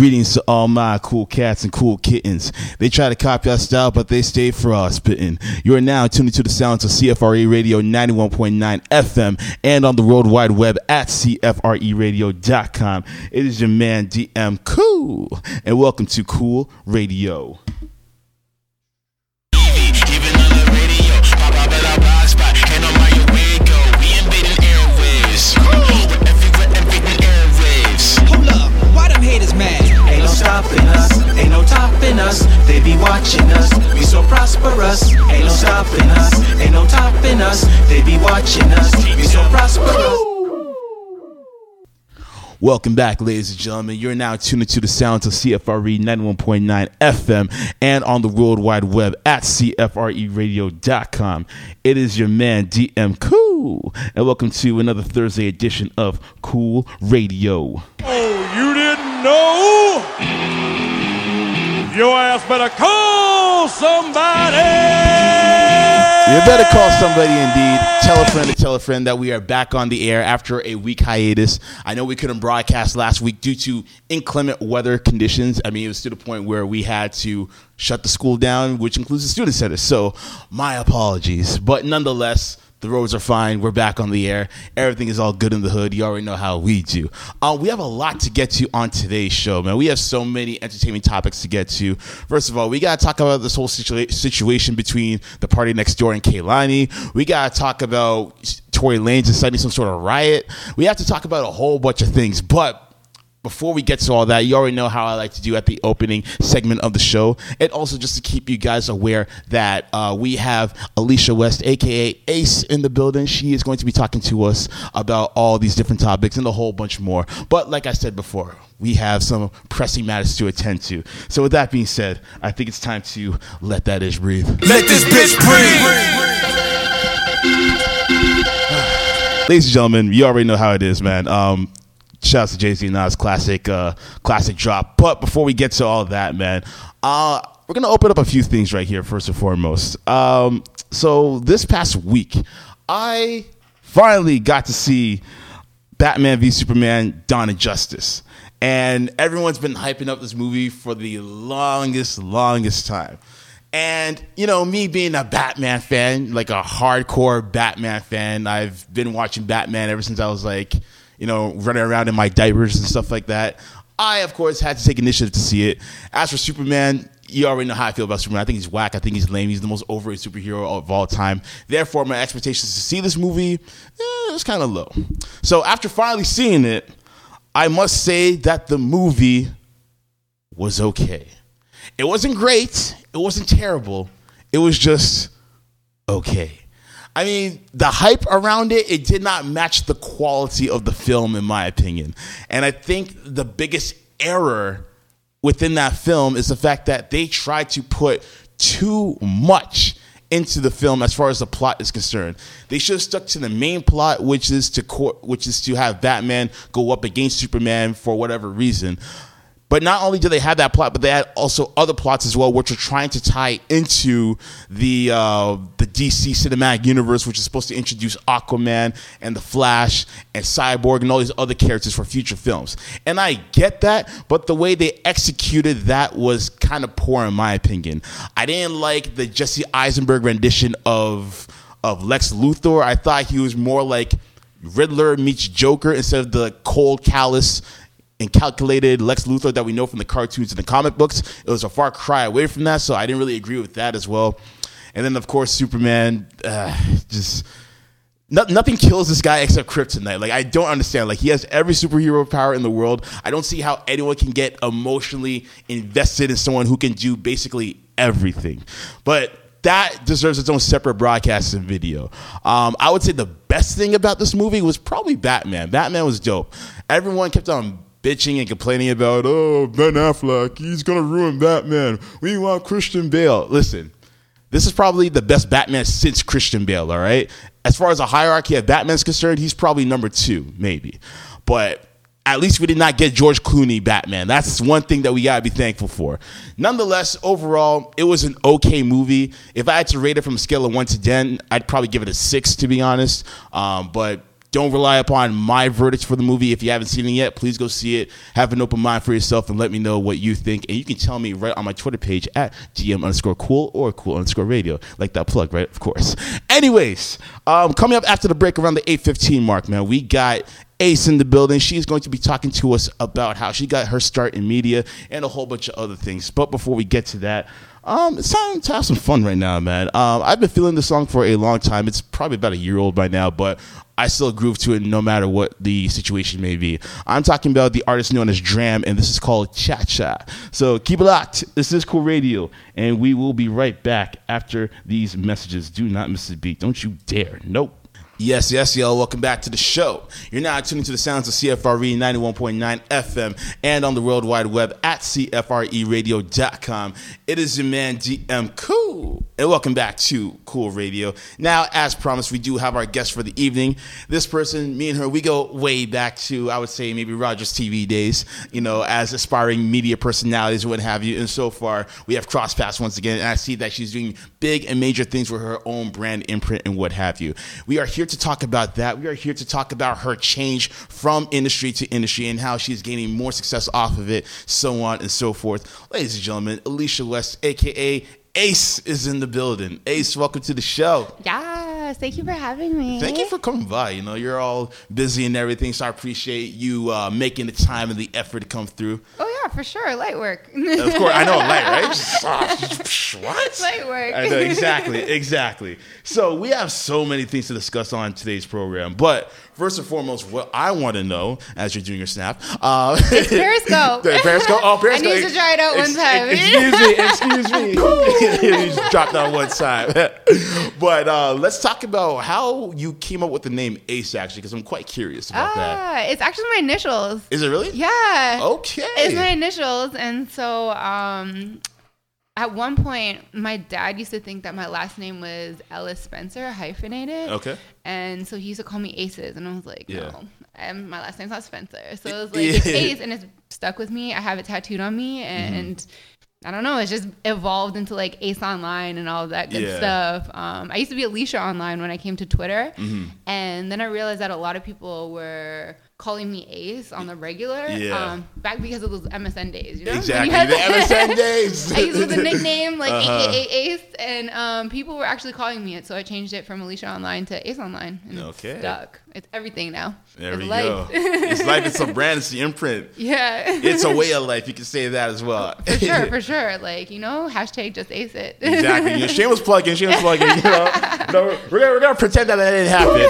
Greetings to all my cool cats and cool kittens. They try to copy our style, but they stay frostbitten. You are now tuned to the sounds of CFRE Radio 91.9 FM and on the World Wide Web at CFRERadio.com. It is your man DM Cool, and welcome to Cool Radio. Stopping us, ain't no topping us. They be watching us, we so prosperous. Ain't no stopping us, ain't no topping us. They be watching us, we so prosperous. Welcome back, ladies and gentlemen. You're now tuned to the sounds of CFRE 91.9 FM and on the World Wide Web at CFRERadio.com. It is your man, DM Cool, and welcome to another Thursday edition of Cool Radio. Oh, you didn't know? Your ass better call somebody. You better call somebody indeed. Tell a friend to tell a friend that we are back on the air after a week hiatus. I know we couldn't broadcast last week due to inclement weather conditions. I mean, it was to the point where we had to shut the school down, which includes the student center. So, my apologies. But nonetheless, the roads are fine. We're back on the air. Everything is all good in the hood. You already know how we do. Uh, we have a lot to get to on today's show, man. We have so many entertainment topics to get to. First of all, we got to talk about this whole situa- situation between the PartyNextDoor and Kehlani. We got to talk about Tory Lanez inciting some sort of riot. We have to talk about a whole bunch of things. But before we get to all that, you already know how I like to do at the opening segment of the show. And also just to keep you guys aware that uh, we have Alicia West, aka Ace, in the building. She is going to be talking to us about all these different topics and a whole bunch more. But like I said before, we have some pressing matters to attend to. So with that being said, I think it's time to let that ish breathe. Let this bitch breathe. ladies and gentlemen, you already know how it is, man. Um, shout out to Jay Z Nas classic, uh, classic drop. But before we get to all that, man, uh, we're gonna open up a few things right here first and foremost. Um, so this past week, I finally got to see Batman v Superman: Dawn of Justice, and everyone's been hyping up this movie for the longest, longest time. And you know, me being a Batman fan, like a hardcore Batman fan, I've been watching Batman ever since I was like, you know, running around in my diapers and stuff like that. I, of course, had to take initiative to see it. As for Superman, you already know how I feel about Superman. I think he's whack. I think he's lame. He's the most overrated superhero of all time. Therefore, my expectations to see this movie eh, was kind of low. So after finally seeing it, I must say that the movie was okay. It wasn't great. It wasn't terrible. It was just okay. I mean, the hype around it, it did not match the quality of the film, in my opinion. And I think the biggest error within that film is the fact that they tried to put too much into the film as far as the plot is concerned. They should have stuck to the main plot, which is to court, which is to have Batman go up against Superman for whatever reason. But not only do they have that plot, but they had also other plots as well, which are trying to tie into the uh, the DC cinematic universe, which is supposed to introduce Aquaman and the Flash and Cyborg and all these other characters for future films. And I get that, but the way they executed that was kind of poor, in my opinion. I didn't like the Jesse Eisenberg rendition of of Lex Luthor. I thought he was more like Riddler meets Joker instead of the cold, callous and calculated Lex Luthor that we know from the cartoons and the comic books. It was a far cry away from that, so I didn't really agree with that as well. And then, of course, Superman uh, just. No, nothing kills this guy except kryptonite. Like I don't understand. Like he has every superhero power in the world. I don't see how anyone can get emotionally invested in someone who can do basically everything. But that deserves its own separate broadcast and video. Um, I would say the best thing about this movie was probably Batman. Batman was dope. Everyone kept on bitching and complaining about, oh, Ben Affleck, he's gonna ruin Batman. We want Christian Bale. Listen, this is probably the best Batman since Christian Bale, all right? As far as a hierarchy of Batman's concerned, he's probably number two, maybe. But at least we did not get George Clooney Batman. That's one thing that we gotta be thankful for. Nonetheless, overall, it was an okay movie. If I had to rate it from a scale of one to ten, I'd probably give it a six, to be honest. Um, but Don't rely upon my verdicts for the movie. If you haven't seen it yet, please go see it. Have an open mind for yourself and let me know what you think. And you can tell me right on my Twitter page at GM underscore cool or cool underscore radio. Like that plug, right? Of course. Anyways, um, coming up after the break around the 815 mark, man, we got Ace in the building. She's going to be talking to us about how she got her start in media and a whole bunch of other things. But before we get to that, um, it's time to have some fun right now, man. Um, I've been feeling this song for a long time. It's probably about a year old by now, but I still groove to it no matter what the situation may be. I'm talking about the artist known as D.R.A.M., and this is called Cha Cha. So keep it locked. This is Cool Radio, and we will be right back after these messages. Do not miss a beat. Don't you dare. Nope. Yes, yes, y'all. Welcome back to the show. You're now tuning to the sounds of CFRE 91.9 FM and on the World Wide Web at CFREradio.com. It is your man DM Cool, and welcome back to Cool Radio. Now, as promised, we do have our guest for the evening. This person, me and her, we go way back to, I would say, maybe Rogers TV days, you know, as aspiring media personalities, what have you. And so far, we have cross paths once again, and I see that she's doing big and major things with her own brand imprint and what have you. We are here to talk about that. We are here to talk about her change from industry to industry and how she's gaining more success off of it, so on and so forth. Ladies and gentlemen, Alicia West, aka Ace, is in the building. Ace, welcome to the show. Thank you for having me. Thank you for coming by. You know, you're all busy and everything, so I appreciate you uh, making the time and the effort to come through. Oh yeah, for sure, light work. Of course, I know, light, right? What? Light work. I know exactly, exactly. So we have so many things to discuss on today's program, but first and foremost, what I want to know as you're doing your snap, uh, Periscope. Periscope. Oh, Periscope. I need to try it out one time. excuse me, excuse me. you just dropped on one side. but uh, let's talk about how you came up with the name Ace, actually, because I'm quite curious about that. Ah, it's actually my initials. Is it really? Yeah. Okay. It's my initials, and so um, at one point, my dad used to think that my last name was Ellis Spencer, hyphenated. Okay. And so he used to call me Aces, and I was like, Yeah. no, and my last name's not Spencer. So it was like Yeah. it's Ace, and it's stuck with me. I have it tattooed on me, Mm-hmm. and. I don't know. It's just evolved into like Ace Online and all that good Yeah. stuff. Um, I used to be Alicia Online when I came to Twitter, Mm-hmm. and then I realized that a lot of people were calling me Ace on the regular. Yeah. Um, back because of those MSN days, you know? Exactly. you The MSN days. I used it with a nickname like Uh-huh. AKA Ace, and um, people were actually calling me it, so I changed it from Alicia Online to Ace Online, and Okay. it's stuck. It's everything now. There it's we life. go. It's life. It's a brand. It's the imprint. yeah. It's a way of life. You can say that as well. for sure, for sure. Like you know, hashtag just ace it. exactly. You know, shameless plugging. Shameless plugging. You know, no, we're gonna, we're gonna pretend that that didn't happen.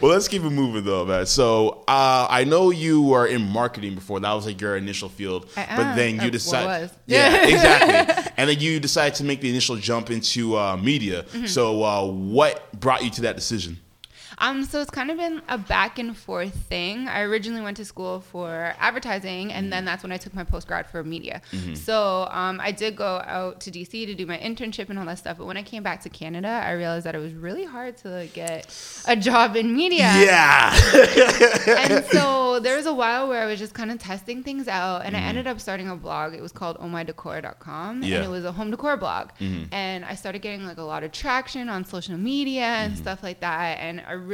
well, let's keep it moving though, man. So uh, I know you were in marketing before. That was like your initial field, I but am. then you well, decide. Yeah, exactly. And then you decided to make the initial jump into uh, media. Mm-hmm. So uh, what brought you to that decision? Um, so it's kind of been a back and forth thing. I originally went to school for advertising, and then that's when I took my post grad for media. So um, I did go out to DC to do my internship and all that stuff. But when I came back to Canada, I realized that it was really hard to get a job in media. Yeah. and so there was a while where I was just kind of testing things out, and I Mm-hmm. ended up starting a blog. It was called ohmydecor.com, Yeah. and it was a home decor blog. Mm-hmm. And I started getting like a lot of traction on social media and Mm-hmm. stuff like that, and I really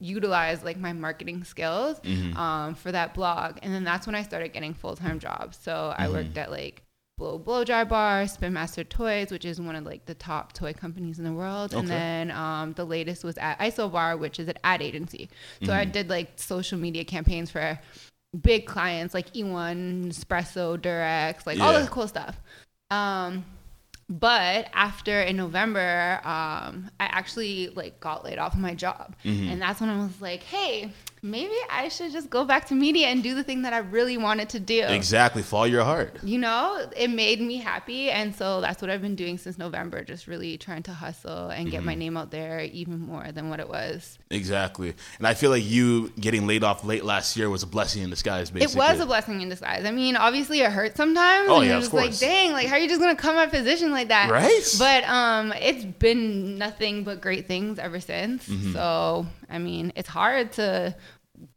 utilized like my marketing skills Mm-hmm. um, for that blog. And then that's when I started getting full time jobs. So I Mm-hmm. worked at like Blo Blow Dry Bar, Spin Master Toys, which is one of like the top toy companies in the world. And then um, the latest was at Isobar, which is an ad agency. So Mm-hmm. I did like social media campaigns for big clients like E1, Espresso, Durex, like all Yeah. this cool stuff. Um, but after in November, um, I actually like got laid off of my job, Mm-hmm. and that's when I was like, "Hey, maybe I should just go back to media and do the thing that I really wanted to do." exactly. Follow your heart. You know, it made me happy, and so that's what I've been doing since November. Just really trying to hustle and get my Mm-hmm. name out there even more than what it was. Exactly. And I feel like you getting laid off late last year was a blessing in disguise, basically. It was a blessing in disguise. I mean, obviously it hurts sometimes. Oh, and yeah, you're just like, dang, like how are you just gonna come at a position like that? Right? But um it's been nothing but great things ever since. Mm-hmm. So I mean, it's hard to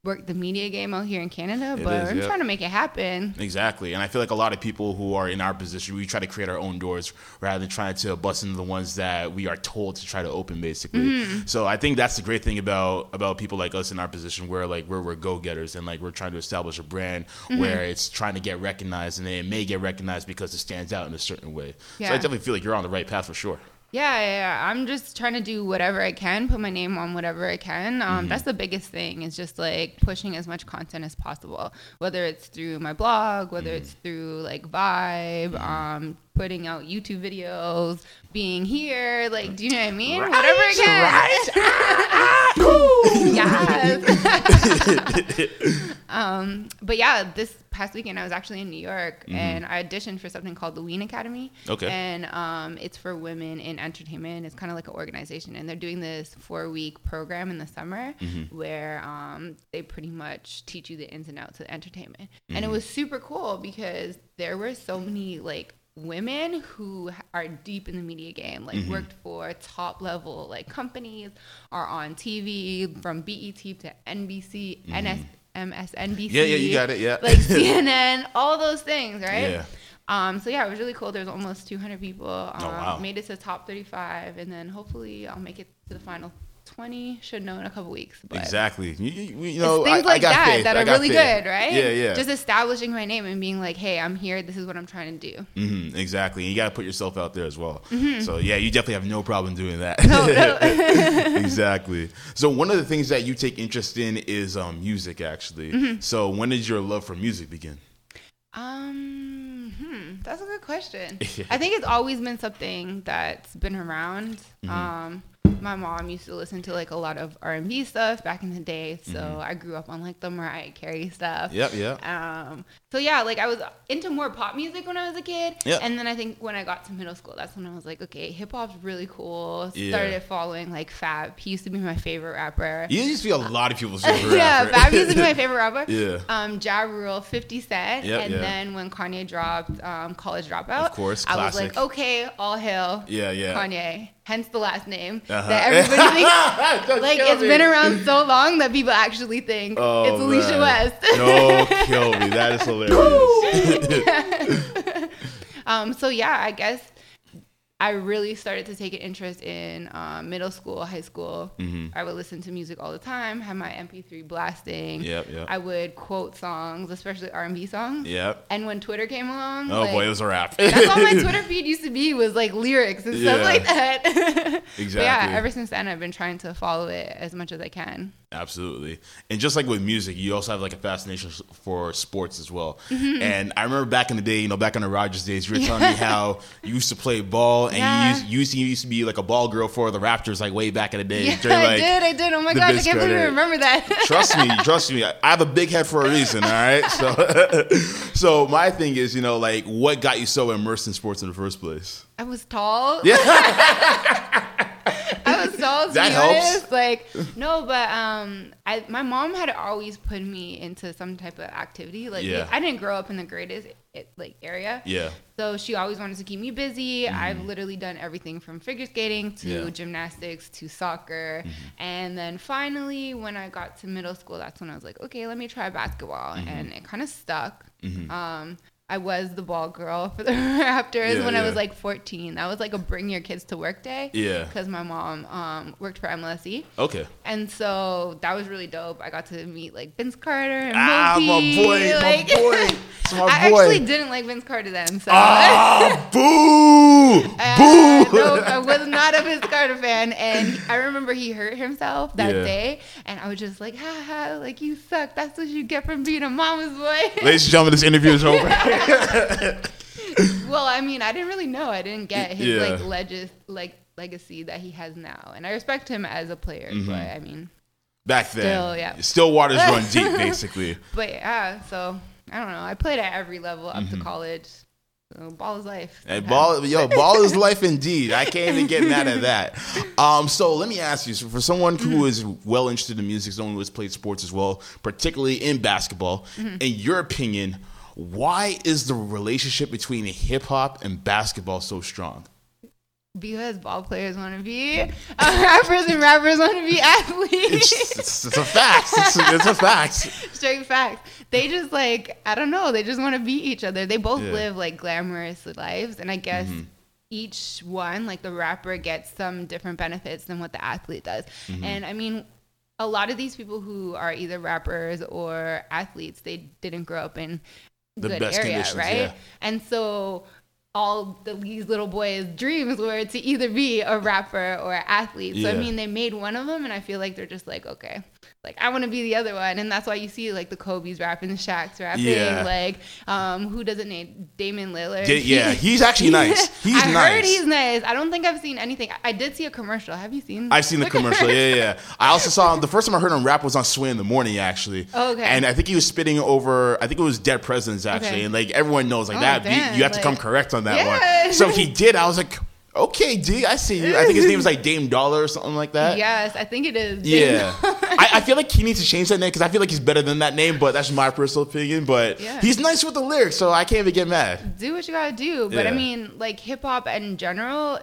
work the media game out here in Canada, It but is, I'm yeah. trying to make it happen. Exactly. And I feel like a lot of people who are in our position, we try to create our own doors rather than trying to bust into the ones that we are told to try to open basically. Mm-hmm. So I think that's the great thing about about people like us in our position where like we're, we're go-getters and like we're trying to establish a brand Mm-hmm. where it's trying to get recognized and it may get recognized because it stands out in a certain way. So I definitely feel like you're on the right path for sure. Yeah, yeah. I'm just trying to do whatever I can, put my name on whatever I can. Um, Mm-hmm. That's the biggest thing. Is just like pushing as much content as possible, whether it's through my blog, whether it's Mm-hmm. through like Vibe, um, putting out YouTube videos, being here. Like, do you know what I mean? whatever I can. yes. um, but yeah, this past weekend I was actually in New York and I auditioned for something called the WEEN Academy. Mm-hmm. Okay. And um, it's for women in entertainment. It's kind of like an organization, and they're doing this four week program in the summer Mm-hmm. where um, they pretty much teach you the ins and outs of entertainment. And Mm-hmm. it was super cool because there were so many like women who are deep in the media game, like Mm-hmm. worked for top level like companies, are on TV from BET to NBC, NS, MSNBC. Yeah, yeah, you got it, yeah. Like CNN, all those things, right? Yeah. Um, so yeah, it was really cool. There's almost 200 people. Um, Oh, wow. Made it to the top 35, and then hopefully I'll make it to the final 20. Should know in a couple weeks. But Exactly. You, you, you know, things I, like I got that faith. that are really faith. good, right? Yeah, yeah. Just establishing my name and being like, hey, I'm here. This is what I'm trying to do. hmm exactly. And you got to put yourself out there as well. So yeah, you definitely have no problem doing that. Mm-hmm. No, no. exactly. So one of the things that you take interest in is um, music, actually. Mm-hmm. So when did your love for music begin? Um, hmm, that's a good question. I think it's always been something that's been around. Mm-hmm. Um, my mom used to listen to like a lot of R and B stuff back in the day, so I grew up on like the Mariah Carey stuff. Mm-hmm. Yep. Um, so yeah, like I was into more pop music when I was a kid, Yep. and then I think when I got to middle school, that's when I was like, okay, hip hop's really cool. Yeah. Started following like Fab. He used to be my favorite rapper. He used to be a lot of people's favorite yeah, rapper. Fab used to be my favorite rapper. Yeah. Um, Ja Rule, 50 Cent. Yep, and then when Kanye dropped um, College Dropout, Of course, I was like, okay, all hail Yeah, yeah. Kanye. Hence the last name Uh-huh. that everybody thinks. Like, it's me. been around so long that people actually think Oh, it's Alicia man. West. no, kill me. That is hilarious. Um, so yeah, I guess I really started to take an interest in um, middle school, high school. Mm-hmm. I would listen to music all the time, have my MP3 blasting. Yep, yep. I would quote songs, especially R&B songs. Yep. And when Twitter came along, Oh like, boy, it was a rap. that's all my Twitter feed used to be was like lyrics and Yeah. stuff like that. But Exactly. yeah, ever since then, I've been trying to follow it as much as I can. Absolutely. And just like with music, you also have like a fascination for sports as well. Mm-hmm. And I remember back in the day, you know, back in the Rogers days, you were telling me how you used to play ball and Yeah. you, used, you, used to, you used to be like a ball girl for the Raptors, like way back in the day. Yeah, during, I did. I did. Oh my gosh, I can't believe credit. remember that. trust me, trust me. I I have a big head for a reason, all right? So so my thing is, you know, like what got you so immersed in sports in the first place? I was tall. Yeah. Was That helps. honest. Like no, but um, I my mom had always put me into some type of activity. Like Yeah. I didn't grow up in the greatest eh, like area. Yeah. So she always wanted to keep me busy. I've literally done everything from figure skating to Mm-hmm. Yeah. gymnastics to soccer. And then finally, when I got to middle school, that's when I was like, okay, let me try basketball. Mm-hmm. And it kind of stuck. Um, I was the ball girl for the Raptors Yeah, when I was like 14. That was like a bring your kids to work day. Yeah. Because my mom um, worked for MLSE. Okay. And so that was really dope. I got to meet like Vince Carter and Ah, my boy, like, my boy. It's my I boy. actually didn't like Vince Carter then. So Ah, boo! uh, Boo! no, I was not a Vince Carter fan, and I remember he hurt himself that Yeah. day, and I was just like, "Ha ha! Like you suck. That's what you get from being a mama's boy." Ladies and gentlemen, this interview is over. well, I mean, I didn't really know. I didn't get his Yeah. like legis like legacy that he has now, and I respect him as a player. Mm-hmm. But I mean, Back then, Still, yeah. still waters run deep, basically. but yeah. So I don't know. I played at every level up Mm-hmm. to college. So ball is life. Sometimes. ball, yo, ball is life indeed. I can't even get mad at that. Um, so let me ask you: so for someone Mm-hmm. who is well interested in music, someone who has played sports as well, particularly in basketball, Mm-hmm. in your opinion, why is the relationship between hip hop and basketball so strong? because ball players want to be uh, rappers and rappers want to be athletes. It's, it's, it's a fact. It's, it's a fact. Straight facts. They just like I don't know. They just want to beat each other. They both Yeah. Mm-hmm. live like glamorous lives, and I guess each one, like the rapper, gets some different benefits than what the athlete does. Mm-hmm. And I mean, a lot of these people who are either rappers or athletes, they didn't grow up in The good best area, conditions, right? yeah. And so all the, these little boys' dreams were to either be a rapper or an athlete. So I mean, they made one of them, and I feel like they're just like, okay, like I want to be the other one, and that's why you see like the Kobe's rapping, the Shaq's rapping, Yeah. like um, who doesn't name Damian Lillard? Da- yeah, he's actually nice. He's nice. I nice. heard he's nice. I don't think I've seen anything. I did see a commercial. Have you seen? I've seen the like, commercial. Yeah, yeah, yeah. I also saw the first time I heard him rap was on Sway in the Morning, actually. Oh, okay. And I think he was spitting over. I think it was Dead Presidents, actually. Okay. And like everyone knows, like Oh, that. you- damn, you, have to come correct on that Yeah. one. So he did. I was like, okay, D, I see you. I think his name was like Dame D.O.L.L.A. or something like that. Yes, I think it is. Yeah, I, I feel like he needs to change that name because I feel like he's better than that name. But that's my personal opinion. But Yeah. he's nice with the lyrics, so I can't even get mad. do what you gotta do. But I mean, like hip hop in general,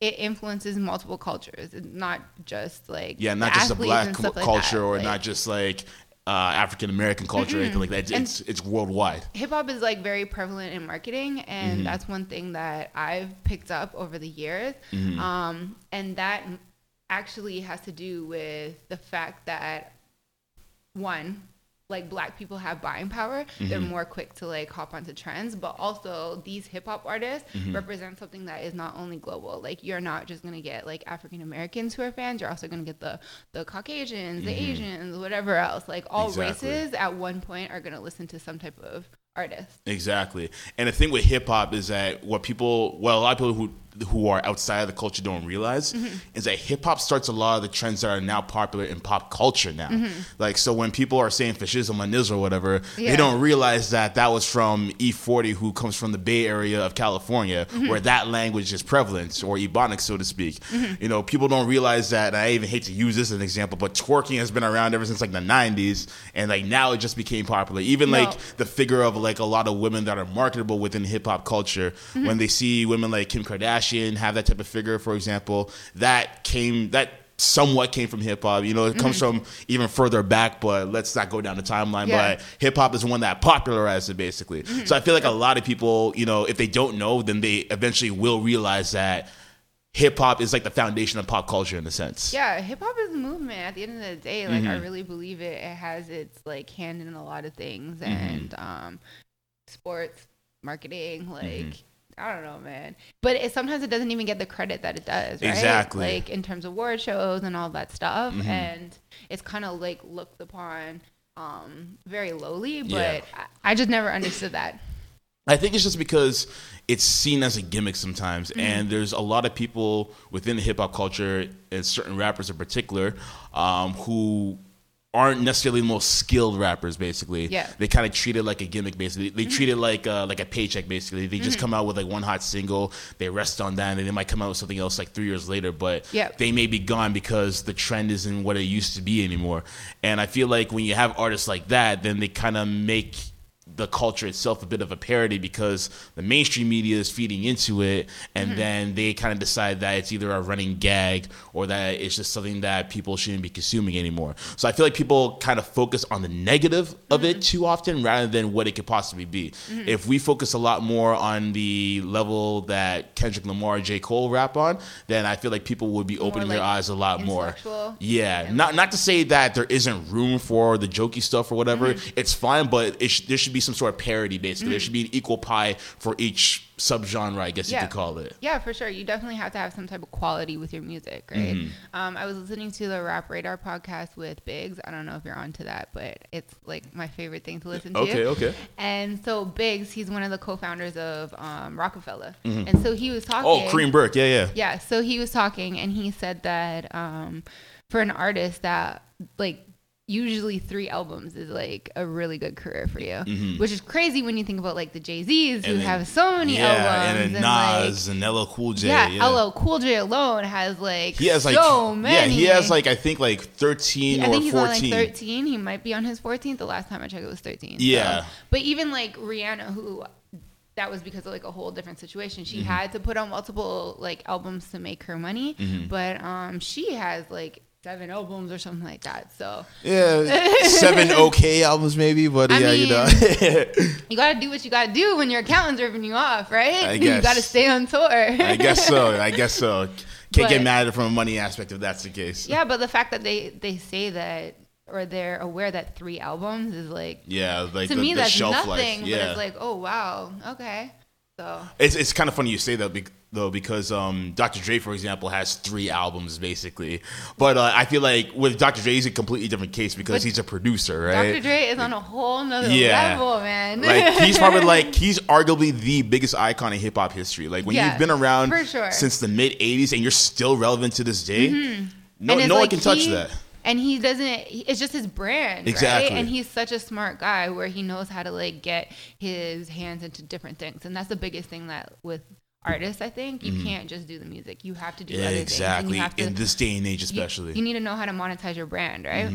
it influences multiple cultures. It's not just like Yeah, not just a black and cu- stuff like culture or Like, not just like uh, African American culture or anything like that. It's, it's it's worldwide. hip hop is like very prevalent in marketing, and Mm-hmm. that's one thing that I've picked up over the years. Mm-hmm. Um, and that actually has to do with the fact that one like black people have buying power they're Mm-hmm. more quick to like hop onto trends but also these hip-hop artists Mm-hmm. represent something that is not only global like you're not just going to get like african americans who are fans you're also going to get the the caucasians the asians whatever else like all Mm-hmm. Exactly. races at one point are going to listen to some type of artist Exactly. And the thing with hip hop is that what people, well, a lot of people who who are outside of the culture don't realize Mm-hmm. is that hip hop starts a lot of the trends that are now popular in pop culture now. Mm-hmm. Like, so when people are saying fascism on Niz or whatever, Yeah. they don't realize that that was from E40, who comes from the Bay Area of California, Mm-hmm. where that language is prevalent, or Ebonics, so to speak. Mm-hmm. You know, people don't realize that. And I even hate to use this as an example, but twerking has been around ever since like the 90s, and like now it just became popular. Even No. like the figure of like a lot of women that are marketable within hip hop culture. Mm-hmm. When they see women like Kim Kardashian have that type of figure, for example, that came that somewhat came from hip hop. You know, it comes from even further back, but let's not go down the timeline. Mm-hmm. Yeah. But hip hop is one that popularized it basically. Mm-hmm. So I feel like a lot of people, you know, if they don't know, then they eventually will realize that hip hop is like the foundation of pop culture in a sense. yeah hip hop is a movement at the end of the day like Mm-hmm. i really believe it it has its like hand in a lot of things Mm-hmm. and um sports marketing like Mm-hmm. I don't know, man. But it, sometimes it doesn't even get the credit that it does, right? Exactly. Mm-hmm. Like in terms of award shows and all that stuff, and it's kind of like looked upon um, very lowly. But Yeah. I, I just never understood that. I think it's just because it's seen as a gimmick sometimes, Mm-hmm. and there's a lot of people within the hip hop culture and certain rappers in particular um, who aren't necessarily the most skilled rappers. Basically, Yeah. Mm-hmm. they kind of treat it like a gimmick. Basically, they treat it like uh, like a paycheck. Basically, they just come out with like one hot single, they rest on that, and they might come out with something else like three years later. But Yeah. they may be gone because the trend isn't what it used to be anymore. And I feel like when you have artists like that, then they kind of make the culture itself a bit of a parody because the mainstream media is feeding into it and mm-hmm. then they kind of decide that it's either a running gag or that it's just something that people shouldn't be consuming anymore. So I feel like people kind of focus on the negative of it mm-hmm. too often rather than what it could possibly be. Mm-hmm. If we focus a lot more on the level that Kendrick Lamar, J. Cole rap on, then I feel like people would be opening their eyes a lot more. Yeah, not not to say that there isn't room for the jokey stuff or whatever. Mm-hmm. It's fine, but it sh- there should be some sort of parody. Basically, there Mm-hmm. should be an equal pie for each subgenre. I guess you could call it. Yeah, for sure. You definitely have to have some type of quality with your music, right? Mm-hmm. Um, I was listening to the Rap Radar podcast with Biggs. I don't know if you're onto that, but it's like my favorite thing to listen to. Okay, okay. And so Biggs, he's one of the co-founders of um, Rockefeller, and so he was talking. Oh, Kareem Burke. Yeah, yeah. Yeah, so he was talking and he said that um, for an artist that like usually three albums is like a really good career for you, which is crazy when you think about like the Jay Z's who Mm-hmm. Then- have so many yeah, albums and then like, Nas and LL Cool J. yeah, Yeah, LL Cool J alone has like He has like so many. yeah, he has like I think like thirteen I or think he's on fourteen. like 13. He might be on his 14th. The last time I checked, it was 13. So- Yeah. But even like Rihanna, who that was because of like a whole different situation. Mm-hmm. She had to put out multiple like albums to make her money, Mm-hmm. but um, she has like seven albums or something like that. So Yeah, seven okay albums maybe, but I yeah, you know. you gotta do what you gotta do when your accountant's ripping you off, right? I guess. You gotta stay on tour. I guess so. I guess so. Can't get mad at it from a money aspect if that's the case. yeah, but the fact that they they say that or they're aware that three albums is like Yeah, like to the, me the that's shelf nothing. life. Yeah, But it's like, oh wow, okay. So It's it's kind of funny you say that bec- though because um, Dr. Dre, for example, has three albums basically. But uh, I feel like with Dr. Dre, he's a completely different case because But he's a producer, right? Dr. Dre is on a whole nother Yeah. level, man. like he's probably like he's arguably the biggest icon in hip hop history. Like when Yeah, you've been around for sure. Mm-hmm. since the mid '80s and you're still relevant to this day, no it's no one like can touch that. And he doesn't. It's just his brand, Exactly. right? And he's such a smart guy where he knows how to like get his hands into different things, and that's the biggest thing that with artists, I think you can't just do the music. You have to do Mm-hmm. Yeah, other things. exactly. you to, In this day and age, especially. you, need to know how to monetize your brand, right?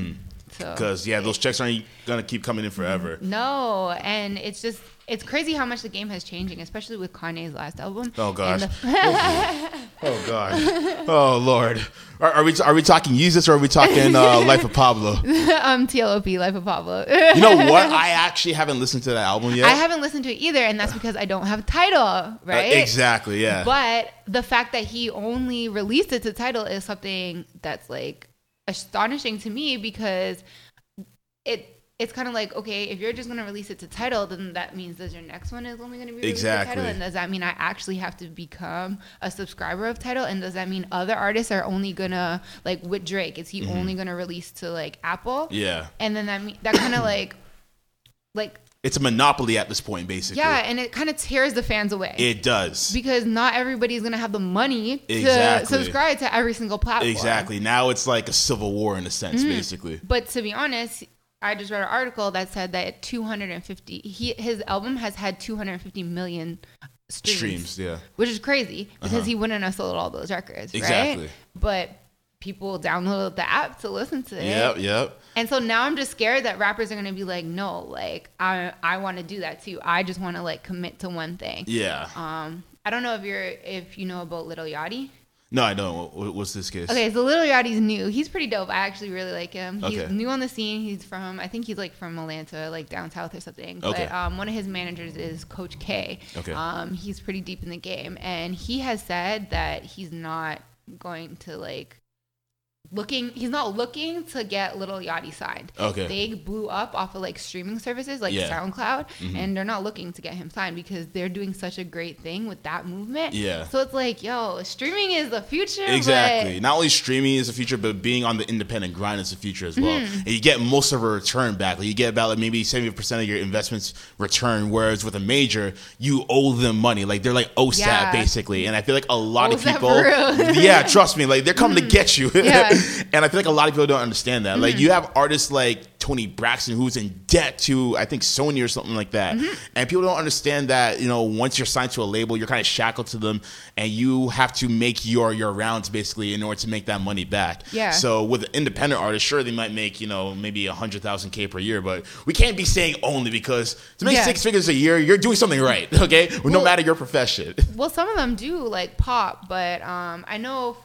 So Because yeah, those checks aren't gonna keep coming in forever. no, and it's just it's crazy how much the game has changing, especially with Kanye's last album. Oh, gosh. The- Oh god. Oh lord. Are, are we are we talking Yeezus or are we talking uh, Life of Pablo? um, TLOP, Life of Pablo. You know what? I actually haven't listened to that album yet. I haven't listened to it either, and that's because I don't have a Tidal, Uh, right? exactly. Yeah. But the fact that he only released it to Tidal is something that's like astonishing to me because it it's kind of like okay, if you're just gonna release it to Tidal, then that means that your next one is only gonna be released to Exactly. Tidal, and does that mean I actually have to become a subscriber of Tidal? And does that mean other artists are only gonna like with Drake? Is he only gonna release to like Apple? Mm-hmm. yeah. And then that mean, that kind of like like It's a monopoly at this point, basically. yeah, and it kind of tears the fans away. It does. because not everybody's gonna have the money to Exactly. subscribe to every single platform. Exactly. Now it's like a civil war in a sense, Mm-hmm. basically. But to be honest, I just read an article that said that 250 he his album has had 250 million streams, Streams, yeah. which is crazy because he wouldn't have sold all those records, Exactly. right? But people download the app to listen to it. Yep, yep. And so now I'm just scared that rappers are gonna be like, no, like I I want to do that too. I just want to like commit to one thing. Yeah. Um, I don't know if you're if you know about Lil Yachty. No, I don't. What's this case? Okay, so Lil Yachty's new. He's pretty dope. I actually really like him. He's Okay. new on the scene. He's from I think he's like from Atlanta, like down south or something. Okay. But um, one of his managers is Coach K. Okay. Um, he's pretty deep in the game, and he has said that he's not going to like looking he's not looking to get Lil Yachty signed Okay. they blew up off of like streaming services like Yeah. Mm-hmm. soundcloud and they're not looking to get him signed because they're doing such a great thing with that movement Yeah. so it's like yo streaming is the future Exactly. Not only streaming is the future, but being on the independent grind is the future as well. Mm-hmm. And you get most of a return back. Like you get about like maybe seventy percent of your investments return. Whereas with a major, you owe them money. Like they're like OSAP Yeah. basically. And I feel like a lot of people, yeah, trust me, like they're coming to get you. Yeah. and I feel like a lot of people don't understand that. Mm-hmm. Like you have artists like Toni Braxton who's in debt to I think Sony or something like that. Mm-hmm. And people don't understand that, you know, once you're signed to a label, you're kind of shackled to them and you have to make your your rounds basically in order to make that money back. Yeah. So with an independent artist, sure they might make, you know, maybe a hundred thousand K per year, but we can't be saying only because to make Yeah. six figures a year, you're doing something right. Okay? no matter your profession. well some of them do like pop but um i know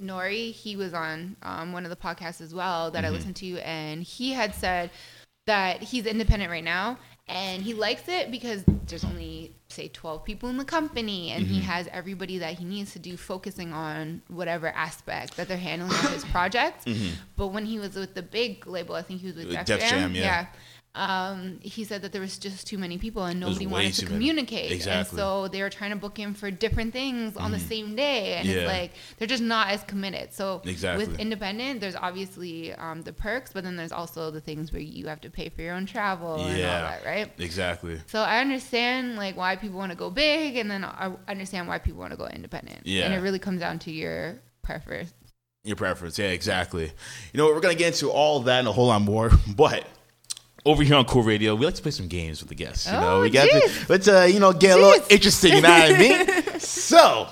nori he was on um, one of the podcasts as well that i mm-hmm. listened to and he had said that he's independent right now and he likes it because there's only say 12 people in the company and he mm-hmm. has everybody that he needs to do focusing on whatever aspect that they're handling of his project mm-hmm. but when he was with the big label i think he was with def, Def jam, Jam, yeah. Um, he said that there was just too many people and nobody wanted to many. communicate Exactly. and so they were trying to book him for different things on the same day and Yeah. it's like they're just not as committed so Exactly. with independent there's obviously um, the perks but then there's also the things where you have to pay for your own travel and all Yeah. that right exactly. so i understand like why people want to go big and then i understand why people want to go independent Yeah. and it really comes down to your preference Your preference, yeah, exactly. You know, we're gonna get into all that and a whole lot more, but over here on Cool Radio, we like to play some games with the guests. You know, Oh, we got to, let's uh, you know get a little Jeez. interesting. You know what I mean? so,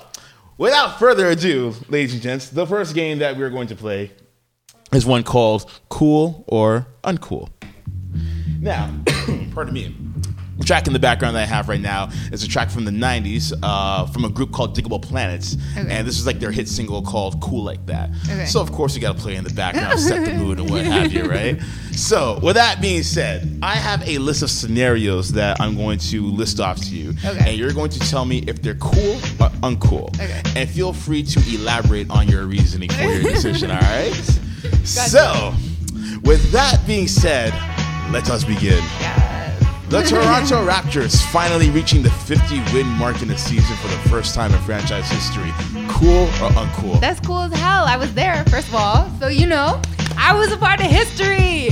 without further ado, ladies and gents, the first game that we're going to play is one called Cool or Uncool. Now, pardon me. Track in the background that I have right now is a track from the 90s uh, from a group called Digable Planets. Okay. And this is like their hit single called Cool Like That. Okay. So, of course, you got to play in the background, set the mood, and what have you, right? So, with that being said, I have a list of scenarios that I'm going to list off to you. Okay. And you're going to tell me if they're cool or uncool. Okay. And feel free to elaborate on your reasoning for your decision, all right? So, with that being said, let us begin. Yes. The Toronto Raptors finally reaching the 50 win mark in the season for the first time in franchise history. Cool or uncool? That's cool as hell. I was there, first of all. So, you know, I was a part of history.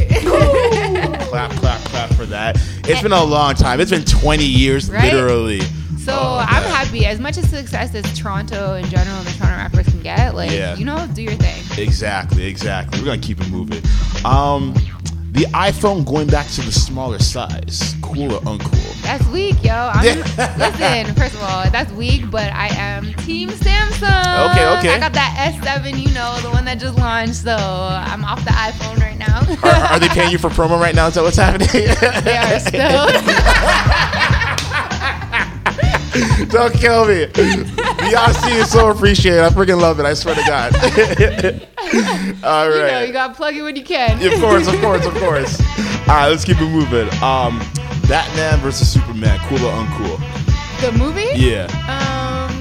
clap, clap, clap for that. It's been a long time. It's been 20 years, Right? literally. So Oh, I'm happy. As much as success as Toronto in general and the Toronto Raptors can get, like, Yeah. you know, do your thing. Exactly, exactly. We're gonna keep it moving. Um, the iPhone going back to the smaller size. Cool or uncool? That's weak, yo. I'm, listen, first of all, that's weak, but I am Team Samsung. Okay, okay. I got that S7, you know, the one that just launched, so I'm off the iPhone right now. Are, are they paying you for promo right now? Is that what's happening? they are still. Don't kill me. Beyonce is so appreciated. I freaking love it. I swear to God. All you know, you gotta plug it when you can. of course, of course, of course. All right, let's keep it moving. Um, Batman versus Superman, cool or uncool? the movie? Yeah. Um,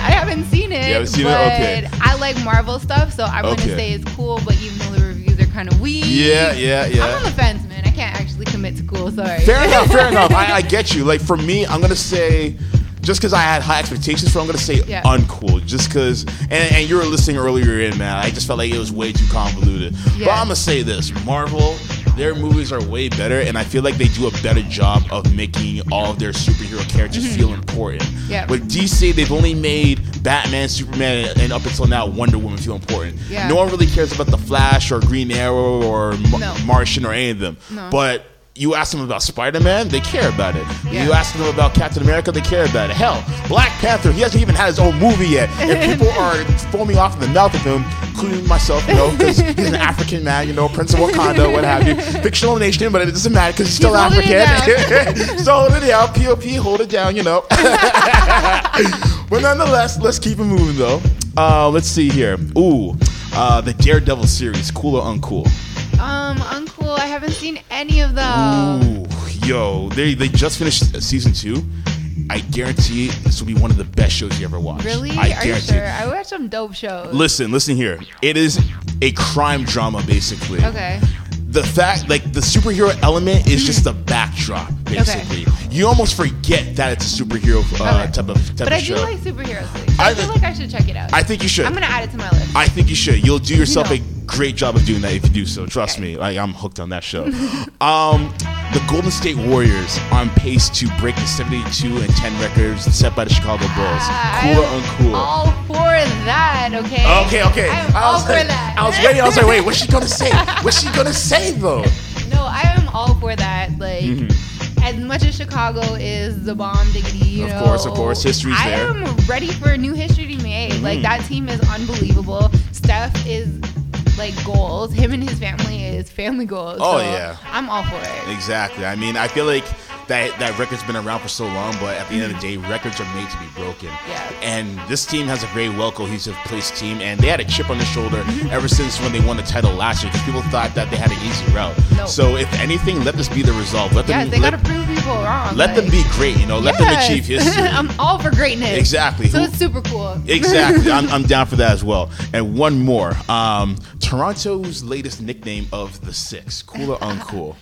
I haven't seen it. You haven't seen it? Okay. I like Marvel stuff, so I'm Okay. gonna say it's cool. But even though the reviews are kind of weak, Yeah, yeah, yeah. I'm on the fence, man. I can't actually commit to cool. Sorry. Fair enough, fair enough. I, I get you. Like for me, I'm gonna say, just because I had high expectations for, I'm gonna say Yeah. uncool. Just because, and, and you were listening earlier in, man. I just felt like it was way too convoluted. But I'm gonna say this: Marvel, their movies are way better, and I feel like they do a better job of making all of their superhero characters feel important. Mm-hmm. Yeah. With DC, they've only made Batman, Superman, and up until now, Wonder Woman feel important. Yeah. No one really cares about the Flash or Green Arrow or No. Martian or any of them. No. But you ask them about Spider Man, they care about it. Yeah. You ask them about Captain America, they care about it. Hell, Black Panther, he hasn't even had his own movie yet. And people are foaming off in the mouth of him, including myself, you know, because he's an African man, you know, Prince of Wakanda, what have you. Fictional nation, but it doesn't matter because he's still He's holding African. so hold it down, POP, hold it down, you know. but nonetheless, let's keep it moving though. Uh, let's see here. Ooh, uh, the Daredevil series, cool or uncool? Um, uncool. I haven't seen any of them. Ooh, yo, they they just finished season two. I guarantee this will be one of the best shows you ever watch. Really? I Are you guarantee. sure? I watch some dope shows. Listen, listen here. It is a crime drama, basically. Okay. The fact, like, the superhero element is just the backdrop, basically. Okay. You almost forget that it's a superhero uh, Okay. type of type But of I show. do like superhero things. So I- I, feel like I should check it out. I think you should. I'm gonna add it to my list. I think you should. You'll do yourself a great job of doing that if you do so. Trust me. Like I'm hooked on that show. um, the Golden State Warriors are on pace to break the 72 and 10 records set by the Chicago Bulls. I Cool or am uncool? All for that. Okay. Okay, okay. I am I all for like, that. I was waiting. I was like, wait, what's she gonna say? What's she gonna say though? No, I am all for that. Like, as much as Chicago is the bomb diggity, you Mm-hmm. Of know, course, of course, history's I there. Mm-hmm. am ready for a new history to be made. Like that team is unbelievable. Steph is like goals. Him and his family is family goals. Oh, So yeah. I'm all for it. Exactly. I mean, I feel like that that record's been around for so long, but at the end of the day, records are made to be broken. Yeah. And this team has a very well cohesive place team, and they had a chip on their shoulder ever since when they won the title last year, because people thought that they had an easy route. No. So if anything, let this be the result. Let them Yes, they let, gotta prove people wrong. let them be great. You know, let them achieve history. I'm all for greatness. Exactly. So Who- it's super cool. Exactly. I'm, I'm down for that as well. And one more. Um, Toronto's latest nickname of the six. Cool or uncool?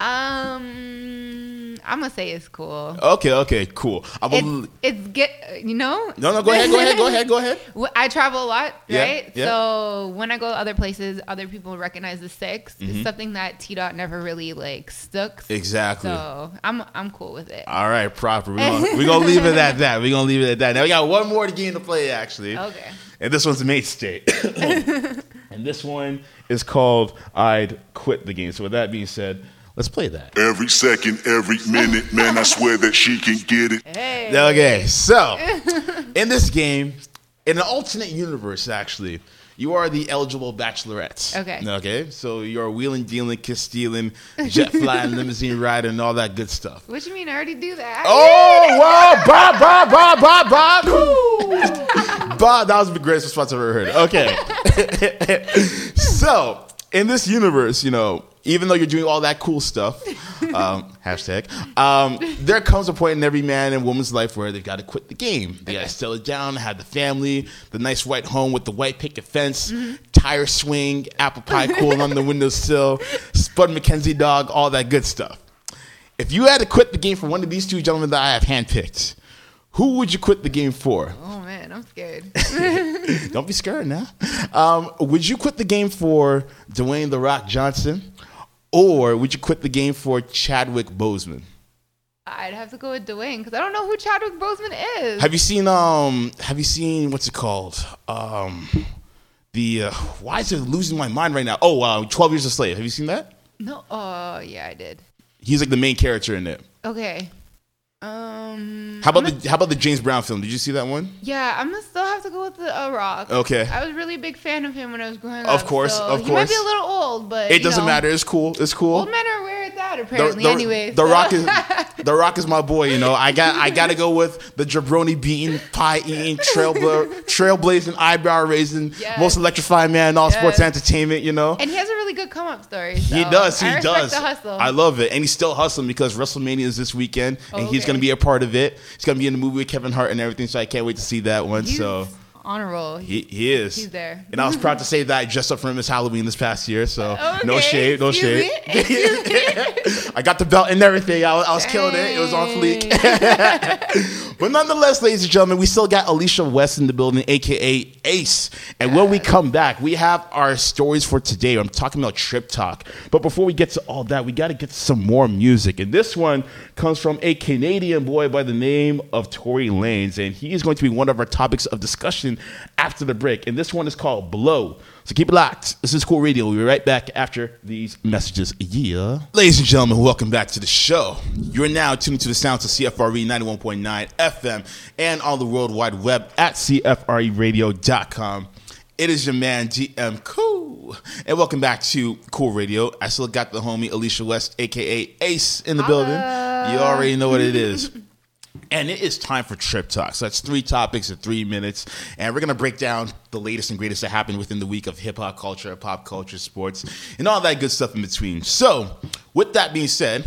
Um, I'm gonna say it's cool. Okay, okay, cool. I'm It's, it's get you know. no, no, go ahead, go ahead, go ahead, go ahead. I travel a lot, right? yeah. So when I go to other places, other people recognize the 6 Mm-hmm. It's something that T Dot never really like stuck. Exactly. So I'm I'm cool with it. All right, proper. We're gonna, we gonna leave it at that. We're gonna leave it at that. Now we got one more game to play, actually. Okay. And this one's Mate State. and this one is called I'd Quit the Game. So with that being said, let's play that. Every second, every minute, man, I swear that she can get it. Hey. Okay, so in this game, in an alternate universe, actually, You are the eligible bachelorette. Okay. Okay. So you're wheeling, dealing, kiss stealing, jet flying, limousine riding, and all that good stuff. What do you mean? I already do that. Oh wow! Bob, Bob, Bob, Bob, Bob. Bob, that was the greatest response I've ever heard. Okay. so in this universe, you know, even though you're doing all that cool stuff, um, hashtag, um, there comes a point in every man and woman's life where they've got to quit the game. They got to settle down, have the family, the nice white home with the white picket fence, tire swing, apple pie cooling on the windowsill, Spud MacKenzie dog, all that good stuff. If you had to quit the game for one of these two gentlemen that I have handpicked, who would you quit the game for? Oh man, I'm scared. Don't be scared now. Um, would you quit the game for Dwayne The Rock Johnson? Or would you quit the game for Chadwick Boseman? I'd have to go with Dwayne because I don't know who Chadwick Boseman is. Have you seen um have you seen what's it called? Um the uh, why is it losing my mind right now? Oh uh, 12 Years a Slave. Have you seen that? no. Oh yeah, I did. He's like the main character in it. Okay. Um. How about I'm the how about the James Brown film? Did you see that one? Yeah, I'm gonna still have to go with the uh, Rock. Okay. I was really a big fan of him when I was growing up. Of up. course, so of He might be course. a little old, but It doesn't know, matter. It's cool. It's cool. Old men are where it's at, the, apparently. the- anyway, the so- Rock is the Rock is my boy. You know, I got I got to go with the jabroni beating, pie eating, trailbla- trailblazing, eyebrow raising, Yes. most electrifying man in all sports entertainment. You know, and he has a really good come up story. he does. He I does. I love it, and he's still hustling because WrestleMania is this weekend, and he's going to be a part of it. He's going to be in the movie with Kevin Hart and everything. So I can't wait to see that one. He's so. On a roll. He, he is. He's there. And I was proud to say that I dressed up for him this Halloween this past year. So no Okay, shade, no excuse shade. me, excuse me. I got the belt and everything. I was, I was killing it. It was on fleek. but nonetheless, ladies and gentlemen, we still got Alicia West in the building, aka Ace. And when we come back, we have our stories for today. I'm talking about Trip Talk. But before we get to all that, we got to get to some more music. And this one comes from a Canadian boy by the name of Tory Lanez, And he is going to be one of our topics of discussion after the break. And this one is called Blow. So keep it locked. This is Cool Radio. We'll be right back after these messages. Yeah. Ladies and gentlemen, welcome back to the show. You're now tuned to the sounds of CFRE 91.9 FM and on the World Wide Web at CFREradio.com. It is your man, GM Cool. And welcome back to Cool Radio. I still got the homie Alicia West, aka Ace, in the building. You already know what it is. And it is time for Trip Talk. So that's three topics in three minutes. And we're to break down the latest and greatest that happened within the week of hip hop culture, pop culture, sports, and all that good stuff in between. So, with that being said,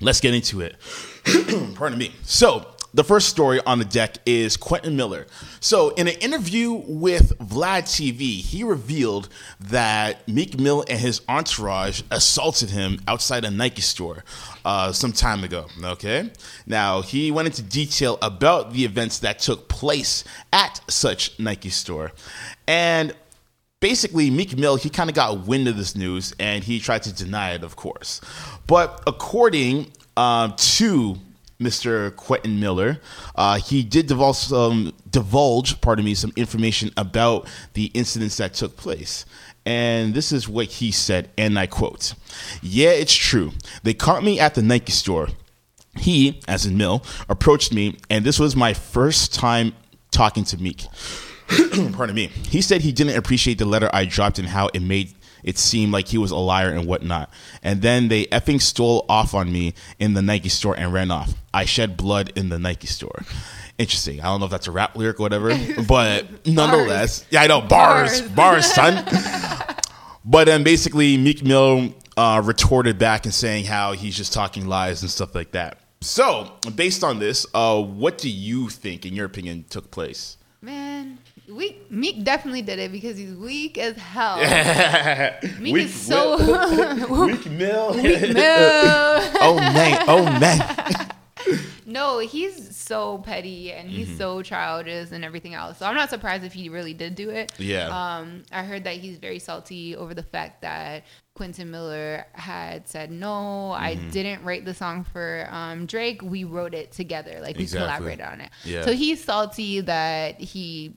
let's get into it. Pardon me. So, the first story on the deck is Quentin Miller. So, in an interview with Vlad TV, he revealed that Meek Mill and his entourage assaulted him outside a Nike store uh, some time ago. Okay. Now, he went into detail about the events that took place at such Nike store. And basically Meek Mill he kind of got wind of this news and he tried to deny it, of course. But according um, to Mr. Quentin Miller, uh, he did divulge some divulge, pardon me, some information about the incidents that took place. And this is what he said, and I quote: "Yeah, it's true. They caught me at the Nike store. He, as in Mill, approached me, and this was my first time talking to Meek. Pardon me. He said he didn't appreciate the letter I dropped and how it made it seemed like he was a liar and whatnot. And then they effing stole off on me in the Nike store and ran off. I shed blood in the Nike store. Interesting. I don't know if that's a rap lyric or whatever, but nonetheless, yeah, I know bars, bars, Bars. son. But then basically, Meek Mill uh, retorted back and saying how he's just talking lies and stuff like that. So, based on this, uh, what do you think, in your opinion, took place? Man, weak. Meek definitely did it because he's weak as hell. Meek Weak is so Meek Mill. no. oh man, oh man. no, he's so petty and Mm-hmm. he's so childish and everything else. So I'm not surprised if he really did do it. Yeah. Um, I heard that he's very salty over the fact that Quentin Miller had said, "No, I Mm-hmm. didn't write the song for um, Drake. We wrote it together. Like we Exactly. collaborated on it." Yeah. So he's salty that he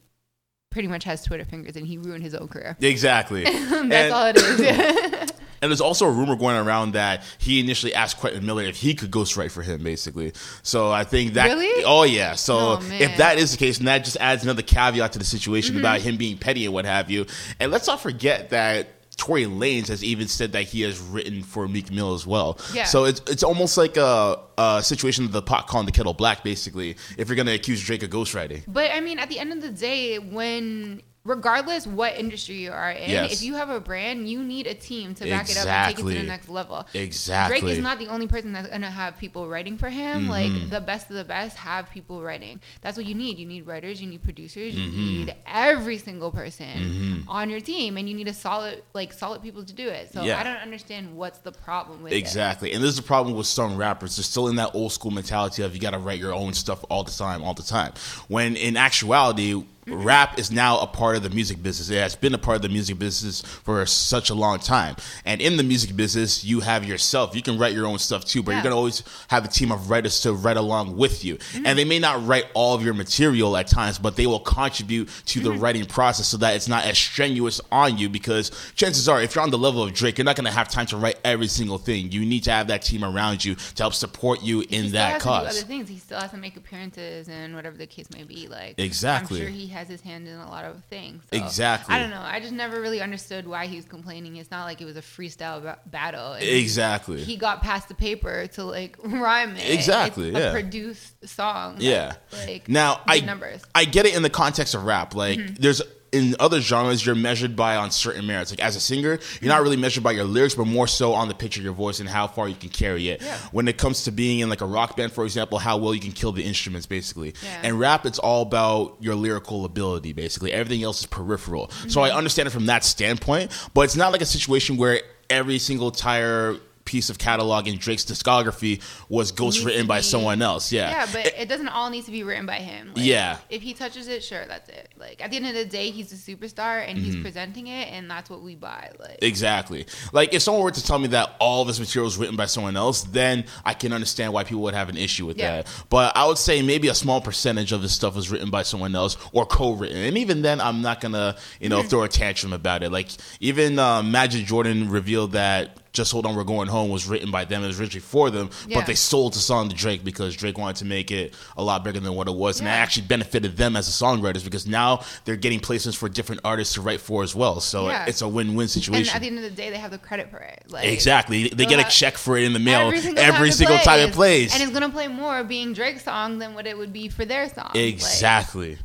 pretty much has Twitter fingers and he ruined his own career. Exactly. That's And- all it is. And there's also a rumor going around that he initially asked Quentin Miller if he could ghostwrite for him, basically. So I think that. Really? Oh yeah. So Oh, if. Mm-hmm. that is the case, and that just adds another caveat to the situation about him being petty and what have you. And let's not forget that. Tory Lanez has even said that he has written for Meek Mill as well. Yeah. So it's it's almost like a, a situation of the pot calling the kettle black, basically. If you're gonna accuse Drake of ghostwriting. But I mean, at the end of the day, when regardless what industry you are in, Yes. if you have a brand, you need a team to back it up and take it to the next level. Exactly. Drake is not the only person that's gonna have people writing for him. Mm-hmm. Like the best of the best have people writing. That's what you need. You need writers. You need producers. Mm-hmm. You need every single person on your team, and you need a solid, like solid people to do it. So Yeah. I don't understand what's the problem with it. Exactly. And this is the problem with some rappers. They're still in that old school mentality of you got to write your own stuff all the time, all the time. When in actuality, rap is now a part of the music business. It has been a part of the music business for such a long time. And in the music business, you have yourself. You can write your own stuff too, but Yeah. you're going to always have a team of writers to write along with you. Mm-hmm. And they may not write all of your material at times, but they will contribute to the mm-hmm. writing process so that it's not as strenuous on you because chances are if you're on the level of Drake, you're not going to have time to write every single thing. You need to have that team around you to help support you he in still that has to do cause. other things. He still has to make appearances and whatever the case may be. Like Exactly. I'm sure he has his hand in a lot of things. So, Exactly. I don't know. I just never really understood why he was complaining. It's not like it was a freestyle ba- battle. And Exactly. He got past the paper to like rhyme it. Exactly, It's yeah. A produced song. Yeah. Like now I numbers. Mm-hmm. I get it in the context of rap. Like there's in other genres you're measured by on certain merits. Like as a singer, you're not really measured by your lyrics, but more so on the pitch of your voice and how far you can carry it. Yeah. When it comes to being in like a rock band, for example, how well you can kill the instruments, basically. Yeah. And rap, it's all about your lyrical ability, basically. Everything else is peripheral. So Mm-hmm. I understand it from that standpoint, but it's not like a situation where every single entire piece of catalog in Drake's discography was ghost Needs written by be- someone else. Yeah. Yeah, but it, doesn't all need to be written by him. Like, Yeah. If he touches it, sure, that's it. Like at the end of the day, he's a superstar and Mm-hmm. he's presenting it, and that's what we buy. Like Exactly. Like if someone were to tell me that all this material is written by someone else, then I can understand why people would have an issue with Yeah. that. But I would say maybe a small percentage of this stuff was written by someone else or co-written, and even then, I'm not gonna you Mm-hmm. know throw a tantrum about it. Like even uh, Majid Jordan revealed that. Just hold on, we're going home was written by them. It was originally for them, Yeah. but they sold the song to Drake because Drake wanted to make it a lot bigger than what it was, and that actually benefited them as the songwriters because now they're getting placements for different artists to write for as well. So Yeah. it's a win-win and situation. at the end of the day, they have the credit for it. Like Exactly. They get a check for it in the mail every every single, single, time, it plays. and it's gonna play more being Drake's song than what it would be for their song. Like, exactly.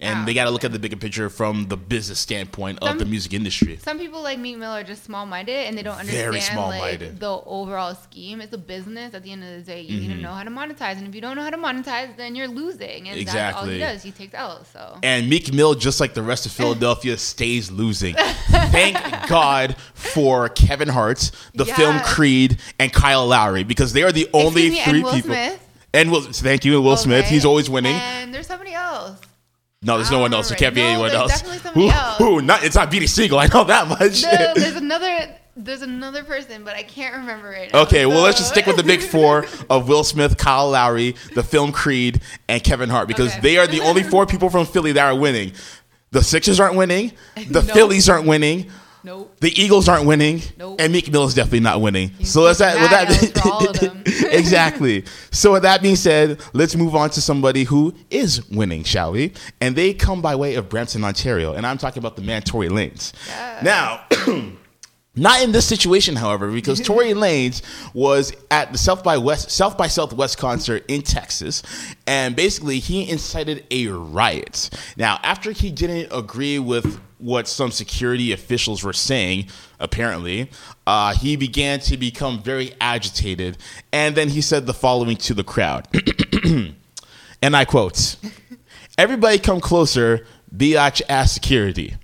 And Wow. they got to look at the bigger picture from the business standpoint of the music industry. some people like Meek Mill are just small minded and they don't understand like the overall scheme. It's a business. At the end of the day, you Mm-hmm. need to know how to monetize, and if you don't know how to monetize, then you're losing. And that's all Exactly. he does. He takes L. So And Meek Mill, just like the rest of Philadelphia, stays losing. Thank God for Kevin Hart, the film Creed, and Kyle Lowry because they are the only me, and three Will people. Smith. And Will, thank you, Will Smith. He's always winning. And there's somebody else. No, there's no one else. There remember. can't be No, anyone else. definitely somebody Who- else. who? Not, it's not Beanie Sigel. I know that much. No, there's another. There's another person, but I can't remember it. Okay, well, let's just stick with the big four of Will Smith, Kyle Lowry, the film Creed, and Kevin Hart because Okay. they are the only four people from Philly that are winning. The Sixers aren't winning. The Nope. Phillies aren't winning. Nope. The Eagles aren't winning, Nope. and Meek Mill is definitely not winning. He's so is that with that for all of them. exactly. So with that being said, let's move on to somebody who is winning, shall we? And they come by way of Brampton, Ontario, and I'm talking about the man Tory Lanez. Now. Not in this situation, however, because Tory Lanez was at the South by West South by Southwest concert in Texas, and basically he incited a riot. Now, after he didn't agree with what some security officials were saying, apparently, uh, he began to become very agitated, and then he said the following to the crowd, and I quote: "Everybody, come closer, biatch ass security."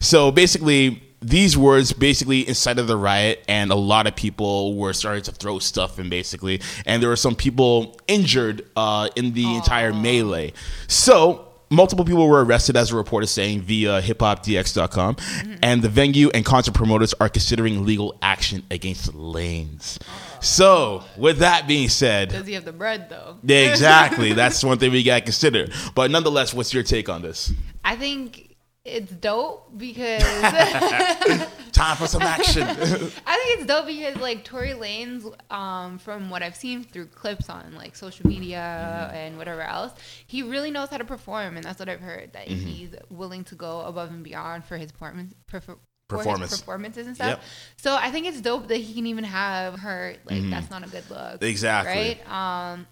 So basically, these words basically incited the riot, and a lot of people were starting to throw stuff in, basically, and there were some people injured uh, in the entire melee. So. Multiple people were arrested, as a report is saying, via hiphopdx.com. Mm-hmm. And the venue and concert promoters are considering legal action against Lanez. So, with that being said, Does he have the bread though? yeah, exactly. That's one thing we got to consider. But nonetheless, what's your take on this? I think it's dope because Time for some action. I think it's dope because like Tory Lanez, um, from what I've seen through clips on like social media Mm-hmm. and whatever else, he really knows how to perform, and that's what I've heard. That Mm-hmm. he's willing to go above and beyond for his performance. Perfor- Performance. performances and stuff. Yep. Mm-hmm. So I think it's dope that he can even have her like that's not a good look. Exactly. Right. Um,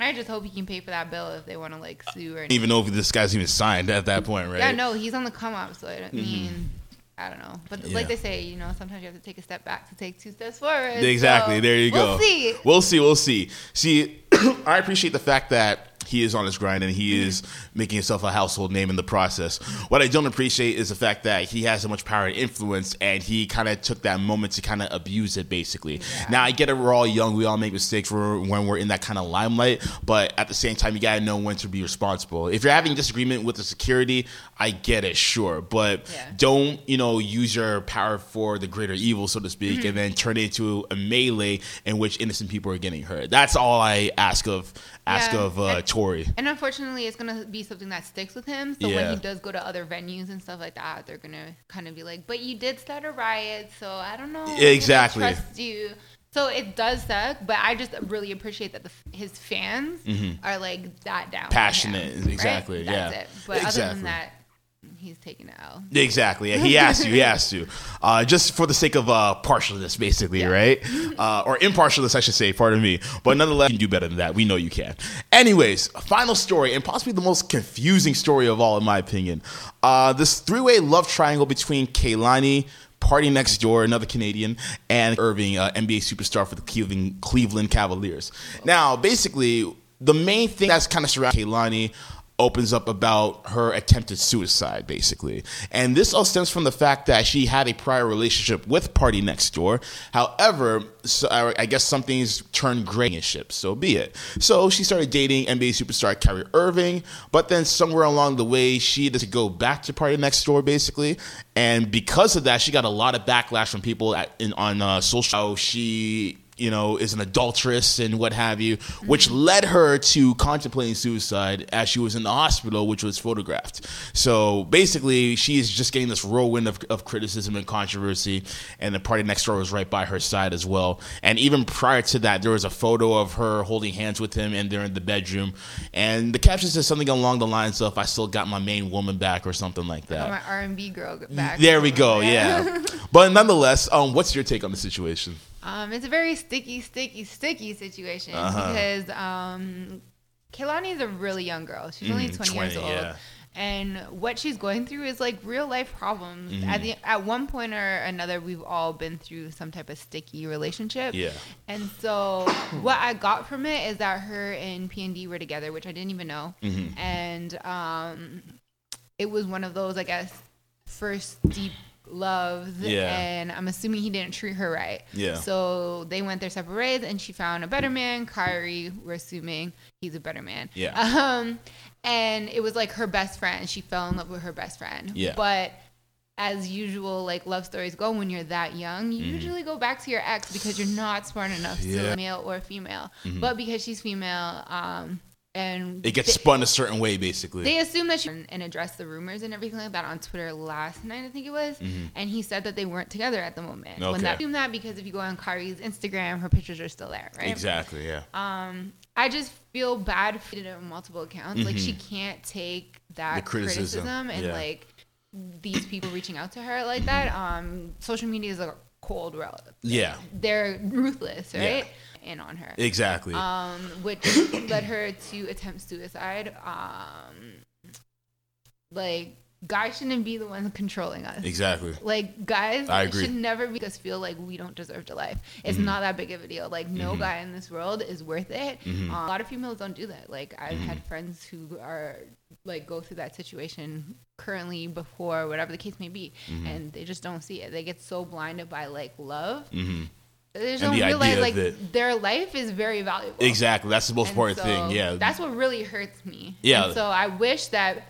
I just hope he can pay for that bill if they want to like sue or don't even know if this guy's even signed at that point, right? yeah, no, he's on the come up, so I don't mm-hmm. mean, I don't know. But Yeah. like they say, you know, sometimes you have to take a step back to take two steps forward. Exactly. So there you go. We'll see. We'll see. We'll see. See, I appreciate the fact that he is on his grind and he is making himself a household name in the process. What I don't appreciate is the fact that he has so much power and influence and he kind of took that moment to kind of abuse it, basically. Now, I get it. We're all young. We all make mistakes when we're in that kind of limelight. But at the same time, you got to know when to be responsible. If you're having disagreement with the security, I get it, sure. But Yeah. don't, you know, use your power for the greater evil, so to speak, Mm-hmm. and then turn it into a melee in which innocent people are getting hurt. That's all I ask of ask Yeah. of uh, And- Tory. And unfortunately, it's gonna be something that sticks with him. So when he does go to other venues and stuff like that, they're gonna kind of be like, "But you did start a riot, so I don't know." I Exactly. Trust you. So it does suck, but I just really appreciate that the, his fans are like that down. Mm-hmm. Passionate, him, right? exactly, That's yeah. it. But other than that, he's taking it out. Exactly. Yeah, he has to. He has to. Uh, just for the sake of uh, partialness, basically, Yeah. right? Uh, or impartialness, I should say. Pardon me. But nonetheless, you can do better than that. We know you can. Anyways, final story, and possibly the most confusing story of all, in my opinion. Uh, this three-way love triangle between Kehlani. Party next door, another Canadian, and Irving, uh, NBA superstar for the Cleveland Cleveland Cavaliers. Now, basically, the main thing that's kind of surrounding Kehlani opens up about her attempted suicide, basically. And this all stems from the fact that she had a prior relationship with PartyNextDoor. However, so I guess something's turned gray in so be it. So she started dating NBA superstar Kyrie Irving, but then somewhere along the way, she had to go back to PartyNextDoor, basically. And because of that, she got a lot of backlash from people at, in, on uh, social. She you know, is an adulteress and what have you, which led her to contemplating suicide as she was in the hospital, which was photographed. So basically, she is just getting this whirlwind of, of criticism and controversy, and the PartyNextDoor was right by her side as well. And even prior to that, there was a photo of her holding hands with him, and they're in the bedroom. And the caption says something along the lines of, I still got my main woman back, or something like that. Got my R and B girl back. There we go, yeah. but nonetheless, um, what's your take on the situation? Um, it's a very sticky, sticky, sticky situation Uh-huh. because um, Kehlani is a really young girl. She's only Mm, 20, years old. yeah. And what she's going through is like real life problems. Mm-hmm. At the at one point or another, we've all been through some type of sticky relationship. Yeah. And so what I got from it is that her and PND were together, which I didn't even know. Mm-hmm. And um, it was one of those, I guess, first deep loves. Yeah. And I'm assuming he didn't treat her right. Yeah. So they went their separate ways, and she found a better man. Kyrie, we're assuming he's a better man. Yeah. Um, and it was like her best friend. She fell in love with her best friend. Yeah. But as usual, like love stories go, when you're that young, you usually go back to your ex because you're not smart enough Mm-hmm. Yeah. Mm-hmm. to male or female. But because she's female, um, and It gets they- spun a certain way, basically. they assume that she and addressed the rumors and everything like that on Twitter last night, I think it was. And he said that they weren't together at the moment. When Mm-hmm. Okay. that assumed that because if you go on Kyrie's Instagram, her pictures are still there, right? Exactly, yeah. Um, I just feel bad for it on multiple accounts. Like she can't take that Mm-hmm. Criticism, criticism, and yeah. like these people reaching out to her like that. Mm-hmm. Um, social media is a cold world. yeah, They're ruthless, Yeah. In on her exactly. um, which led her to attempt suicide. Um, like guys shouldn't be the ones controlling us. exactly. Like guys I agree. should never make us feel like we don't deserve to life. It's Mm-hmm. not that big of a deal. Like no guy in this world is worth it. Mm-hmm. Um, a lot of females don't do that. Like I've had friends who are like go through that situation currently before whatever the case may be, Mm-hmm. and they just don't see it. They get so blinded by like love. They just And don't the realize idea like that- their life is very valuable. Exactly. That's the most And important so thing. Yeah. That's what really hurts me. Yeah. And so I wish that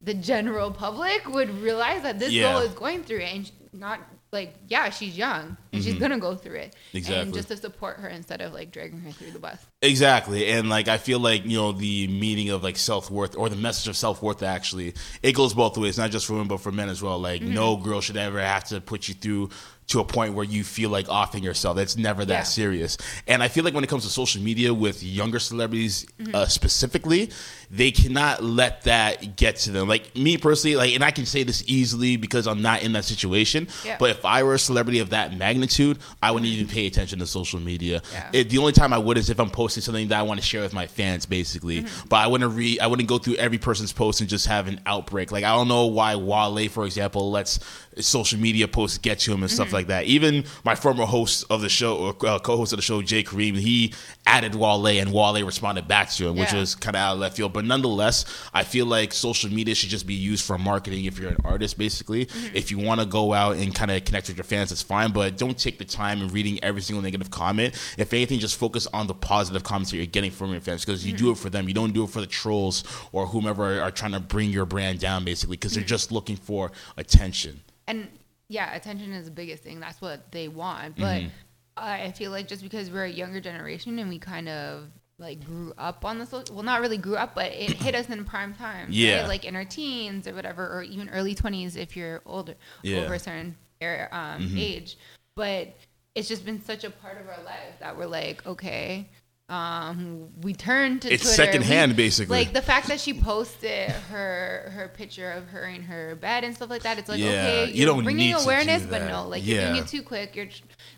the general public would realize that this Yeah. girl is going through it and not like yeah, she's young and she's gonna go through it. Mm-hmm. Exactly. And just to support her instead of like dragging her through the bus. Exactly. And like I feel like, you know, the meaning of like self worth or the message of self worth actually, it goes both ways, not just for women but for men as well. Like no girl should ever have to put you through to a point where you feel like offing yourself. It's never that Yeah. serious. And I feel like when it comes to social media with younger celebrities uh, specifically, they cannot let that get to them. Like me personally, like, and I can say this easily because I'm not in that situation. Yeah. But if I were a celebrity of that magnitude, I wouldn't even pay attention to social media. Yeah. It, the only time I would is if I'm posting something that I want to share with my fans, basically. Mm-hmm. But I wouldn't read, I wouldn't go through every person's post and just have an outbreak. Like I don't know why Wale, for example, lets social media posts get to him and Mm-hmm. stuff like that. Even my former host of the show, or uh, co-host of the show, Jay Kareem, he added Wale, and Wale responded back to him, which Yeah. was kind of out of left field. But nonetheless, I feel like social media should just be used for marketing. If you're an artist, basically, Mm-hmm. if you want to go out and kind of connect with your fans, that's fine. But don't take the time in reading every single negative comment. If anything, just focus on the positive comments that you're getting from your fans because you Mm-hmm. do it for them. You don't do it for the trolls or whomever are, are trying to bring your brand down, basically, because Mm-hmm. they're just looking for attention. And yeah, attention is the biggest thing. That's what they want. But Mm-hmm. I feel like just because we're a younger generation and we kind of like grew up on the social, well, not really grew up, but it hit us in prime time. right? Yeah. like in our teens or whatever, or even early twenties if you're older, Yeah. Mm-hmm. over a certain era, um, age. But it's just been such a part of our life that we're like, okay. Um, we turned to It's Twitter. secondhand, We- basically. Like the fact that she posted her her picture of her in her bed and stuff like that. It's like Yeah, okay, you don't bringing need to do awareness, but no, like you're doing it too quick. You're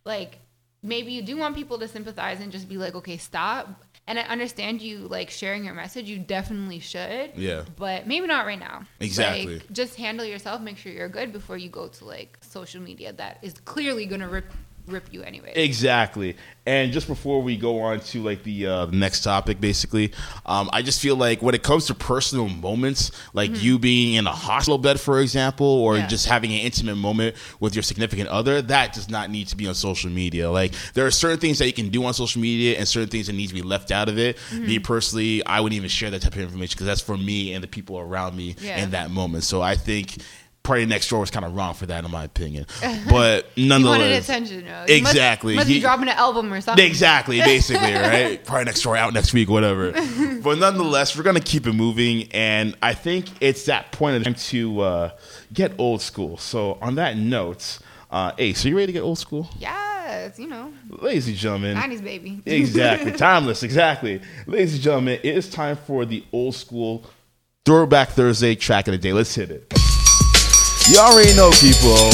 like maybe you do want people to sympathize and just be like, okay, stop. And I understand you like sharing your message. You definitely should. Yeah. But maybe not right now. Exactly. Like, just handle yourself. Make sure you're good before you go to like social media that is clearly gonna rip rip you anyway. Exactly. And just before we go on to like the uh, next topic, basically, um, I just feel like when it comes to personal moments, like you being in a hospital bed, for example, or Yeah. just having an intimate moment with your significant other, that does not need to be on social media. Like there are certain things that you can do on social media, and certain things that need to be left out of it. Me personally, I wouldn't even share that type of information because that's for me and the people around me Yeah. in that moment. So I think. PartyNextDoor was kind of wrong for that, in my opinion. But nonetheless, wanted attention, though. Exactly. Must, He- be dropping an album or something. Exactly, basically, right? Probably next Door out next week, whatever. but nonetheless, we're gonna keep it moving, and I think it's that point of time to uh, get old school. So, on that note, uh, Ace, are you ready to get old school, Yes, you know, ladies and gentlemen? 90s baby. exactly, timeless. Exactly, ladies and gentlemen, it is time for the old school throwback Thursday track of the day. Let's hit it. You already know, people.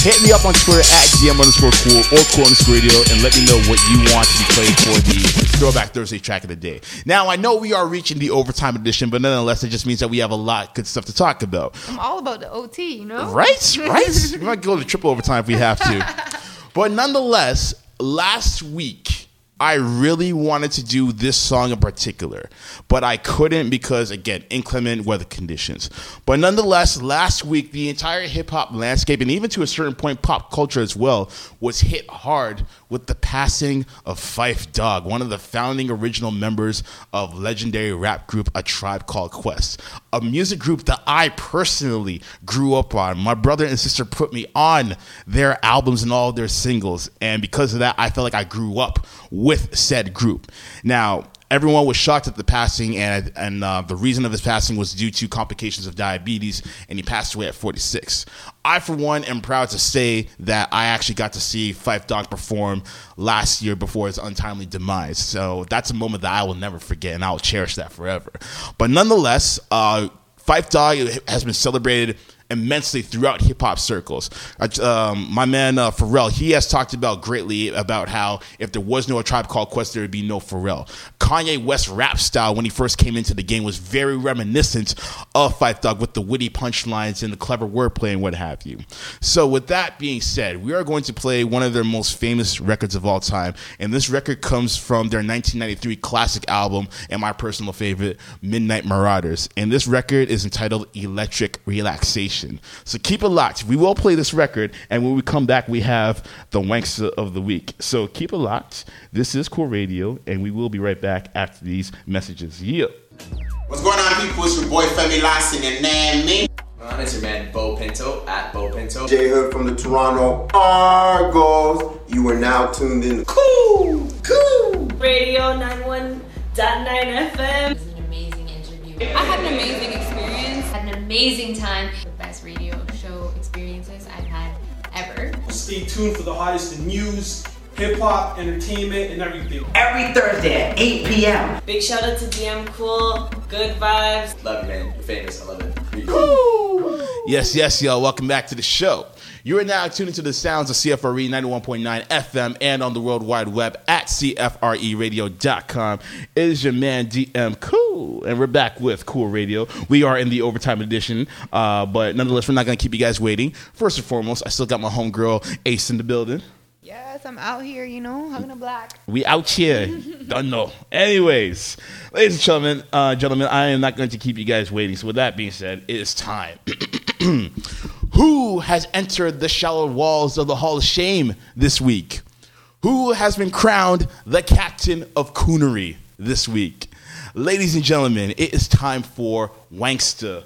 Hit me up on Twitter at GM underscore cool or cool underscore radio and let me know what you want to be played for the Throwback Thursday track of the day. Now, I know we are reaching the overtime edition, but nonetheless, it just means that we have a lot of good stuff to talk about. I'm all about the OT, you know? Right? Right? we might go to triple overtime if we have to. But nonetheless, last week, I really wanted to do this song in particular, but I couldn't because, again, inclement weather conditions. But nonetheless, last week, the entire hip hop landscape, and even to a certain point, pop culture as well, was hit hard with the passing of Phife Dawg, one of the founding original members of legendary rap group A Tribe Called Quest, a music group that I personally grew up on. My brother and sister put me on their albums and all their singles, and because of that, I felt like I grew up with said group. Now, everyone was shocked at the passing, and and uh, the reason of his passing was due to complications of diabetes, and he passed away at 46. I, for one, am proud to say that I actually got to see Phife Dawg perform last year before his untimely demise. So that's a moment that I will never forget, and I will cherish that forever. But nonetheless, uh, Phife Dawg has been celebrated immensely throughout hip hop circles. Um, my man uh, Pharrell, he has talked about greatly about how if there was no Tribe Called Quest, there would be no Pharrell. Kanye West rap style when he first came into the game was very reminiscent of Phife Dawg with the witty punchlines and the clever wordplay and what have you. So, with that being said, we are going to play one of their most famous records of all time, and this record comes from their 1993 classic album and my personal favorite, Midnight Marauders. And this record is entitled Electric Relaxation. So keep it locked. We will play this record, and when we come back, we have the Wankster of the Week. So keep it locked. This is Cool Radio, and we will be right back after these messages. Yeah. What's going on, people? It's your boy Femi Lassie and Nan Me. on? It's your man Bo Pinto at Bo Pinto. J Hood from the Toronto Argos. You are now tuned in. Cool, cool. Radio 91.9 FM. It was an amazing interview. I had an amazing experience. Had an amazing time. Stay tuned for the hottest in news, hip hop, entertainment, and everything. Every Thursday at 8 p.m. Big shout out to DM Cool. Good vibes. Love you, man. You're famous. I love it. Yes, yes, y'all. Welcome back to the show. You are now tuned into the sounds of CFRE 91.9 FM and on the World Wide Web at CFREradio.com. It is your man DM Cool, and we're back with Cool Radio. We are in the overtime edition, uh, but nonetheless, we're not going to keep you guys waiting. First and foremost, I still got my homegirl Ace in the building. Yes, I'm out here, you know, having a black. We out here. Don't know. Anyways, ladies and gentlemen, uh, gentlemen, I am not going to keep you guys waiting. So with that being said, it is time. Who has entered the shallow walls of the Hall of Shame this week? Who has been crowned the captain of coonery this week? Ladies and gentlemen, it is time for Wankster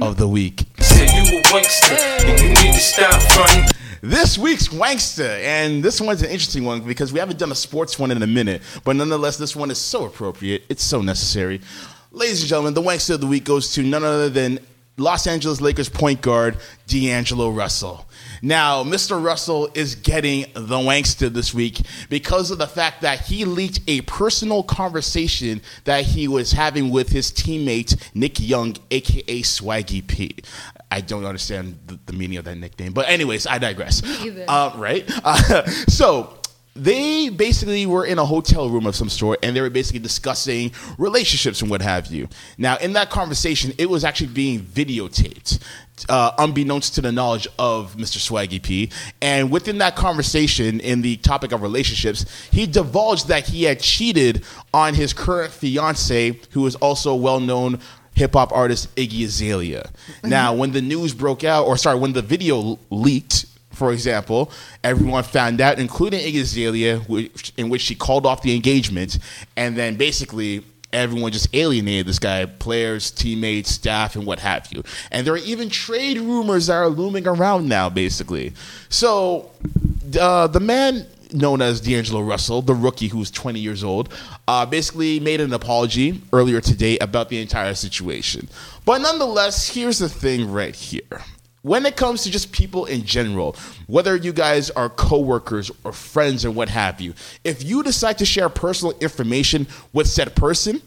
of the Week. Said you a wankster, and you need to stop fronting. This week's Wankster, and this one's an interesting one because we haven't done a sports one in a minute, but nonetheless, this one is so appropriate. It's so necessary. Ladies and gentlemen, the Wankster of the Week goes to none other than Los Angeles Lakers point guard D'Angelo Russell. Now, Mr. Russell is getting the Wankster this week because of the fact that he leaked a personal conversation that he was having with his teammate Nick Young, aka Swaggy P. I don't understand the, the meaning of that nickname, but anyways, I digress. Uh, right? Uh, so they basically were in a hotel room of some sort and they were basically discussing relationships and what have you. Now, in that conversation, it was actually being videotaped. Uh, unbeknownst to the knowledge of Mr. Swaggy P. And within that conversation, in the topic of relationships, he divulged that he had cheated on his current fiance, who is also well known hip hop artist Iggy Azalea. Now, when the news broke out, or sorry, when the video leaked, for example, everyone found out, including Iggy Azalea, which, in which she called off the engagement, and then basically everyone just alienated this guy, players, teammates, staff, and what have you. And there are even trade rumors that are looming around now, basically. So uh, the man known as D'Angelo Russell, the rookie who's 20 years old, uh, basically made an apology earlier today about the entire situation. But nonetheless, here's the thing right here. When it comes to just people in general, whether you guys are coworkers or friends or what have you, if you decide to share personal information with said person,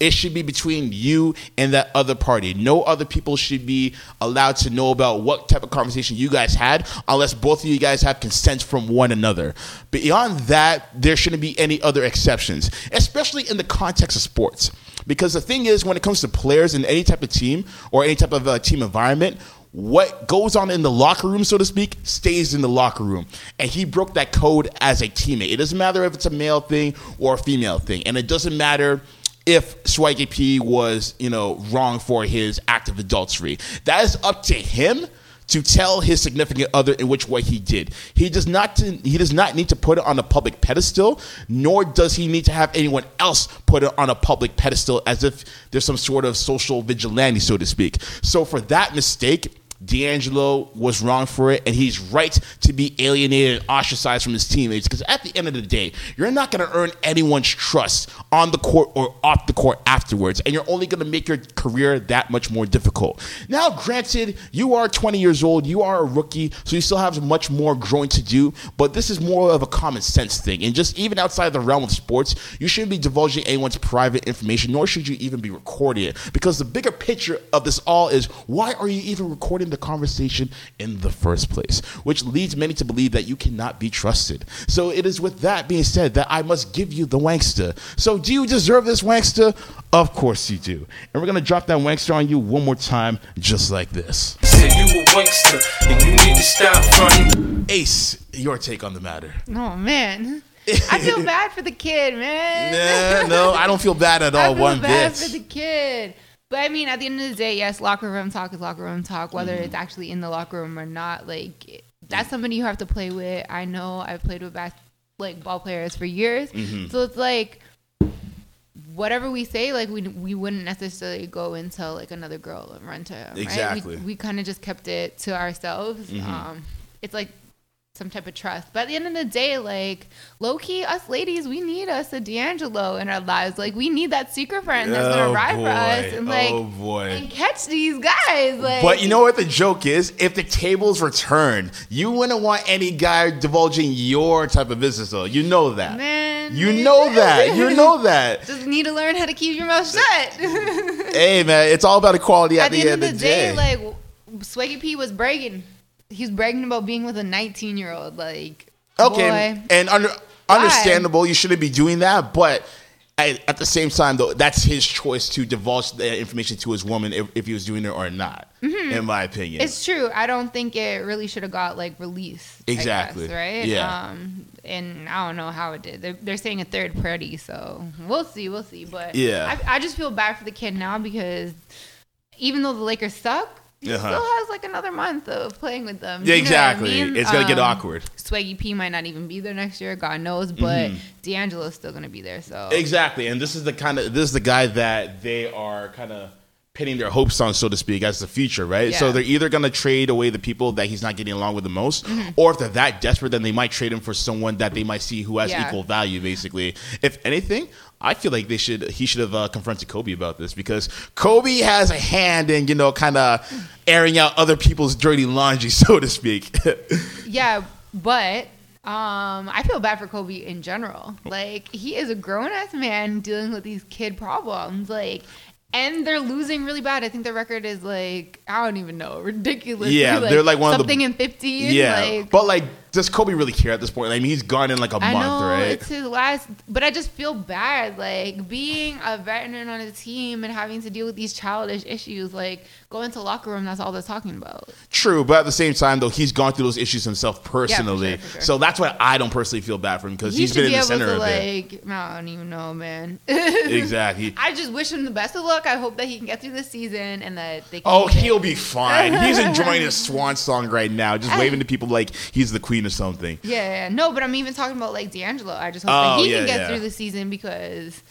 it should be between you and that other party. No other people should be allowed to know about what type of conversation you guys had unless both of you guys have consent from one another. Beyond that, there shouldn't be any other exceptions, especially in the context of sports. Because the thing is, when it comes to players in any type of team or any type of uh, team environment, what goes on in the locker room, so to speak, stays in the locker room. And he broke that code as a teammate. It doesn't matter if it's a male thing or a female thing. And it doesn't matter if Swaggy P was, you know, wrong for his act of adultery. That is up to him to tell his significant other in which way he did. He does not to, he does not need to put it on a public pedestal, nor does he need to have anyone else put it on a public pedestal as if there's some sort of social vigilante, so to speak. So for that mistake, D'Angelo was wrong for it, and he's right to be alienated and ostracized from his teammates. Because at the end of the day, you're not going to earn anyone's trust on the court or off the court afterwards, and you're only going to make your career that much more difficult. Now, granted, you are 20 years old, you are a rookie, so you still have much more growing to do. But this is more of a common sense thing, and just even outside the realm of sports, you shouldn't be divulging anyone's private information, nor should you even be recording it. Because the bigger picture of this all is why are you even recording the conversation in the first place, which leads many to believe that you cannot be trusted. So it is with that being said that I must give you the wankster. So do you deserve this wankster? Of course you do. And we're gonna drop that wankster on you one more time, just like this. Said you a wankster, and you need to stop fronting. Ace, your take on the matter. Oh man. I feel bad for the kid, man. Nah, no, I don't feel bad at all I feel one bad bit. for the kid. But I mean, at the end of the day, yes, locker room talk is locker room talk, whether Mm-hmm. it's actually in the locker room or not. Like that's somebody you have to play with. I know I've played with bas- like ball players for years, Mhm. so it's like whatever we say, like we we wouldn't necessarily go and tell like another girl and run to him. Right? Exactly. We, we kind of just kept it to ourselves. Mhm. Um, it's like some type of trust. But at the end of the day, like low key, us ladies, we need us a D'Angelo in our lives. Like we need that secret friend that's gonna Oh, ride for us and like oh boy. and catch these guys. Like, But you know what the joke is? If the tables were turned, you wouldn't want any guy divulging your type of business, though. You know that. man, You know that. You know that. just need to learn how to keep your mouth shut. Hey, man, it's all about equality at, at the, end, of the day, like Swaggy P was bragging. He was bragging about being with a 19 year old. Like, okay, boy. and under, understandable, you shouldn't be doing that, but. At, at the same time, though, that's his choice to divulge the information to his woman if, if he was doing it or not. Mhm. In my opinion, It's true. I don't think it really should have got like released. Exactly. guess, right? Yeah. Um, and I don't know how it did. They're, they're saying a third party, so we'll see. We'll see. But Yeah. I, I just feel bad for the kid now because even though the Lakers suck, he Uh-huh. still has like another month of playing with them. Yeah, You know what I exactly. mean? It's gonna get Um, awkward. Swaggy P might not even be there next year. God knows, but Mhm. D'Angelo's still gonna be there. So Exactly, and this is the kind of this is the guy that they are kind of pinning their hopes on, so to speak, as the future, right? So they're either going to trade away the people that he's not getting along with the most, Mhm. or if they're that desperate, then they might trade him for someone that they might see who has Yeah. equal value. Basically, if anything, I feel like they should he should have uh, confronted Kobe about this because Kobe has a hand in you know kind of airing out other people's dirty laundry, so to speak. Yeah, but um, I feel bad for Kobe in general. Like he is a grown ass man dealing with these kid problems. Like. And they're losing really bad. I think their record is like I don't even know, ridiculous. Yeah, they're like one of the- something in fifteen. yeah, like, but like, does Kobe really care at this point? I mean, he's gone in like a I month, know right? it's his last, but I just feel bad, like being a veteran on a team and having to deal with these childish issues. Like going to locker room, that's all they're talking about. True, but at the same time, though, he's gone through those issues himself for personally. sure, for sure. So that's why I don't personally feel bad for him because he he's been in the center to of it. like, I don't even know, man. Exactly. I just wish him the best of luck. I hope that he can get through this season and that they. Can Oh, he'll be fine. He's enjoying his swan song right now, just waving to people like he's the queen or something. Yeah, yeah, no, but I'm even talking about like D'Angelo. I just hope Oh, that he yeah, can get yeah. through the season because,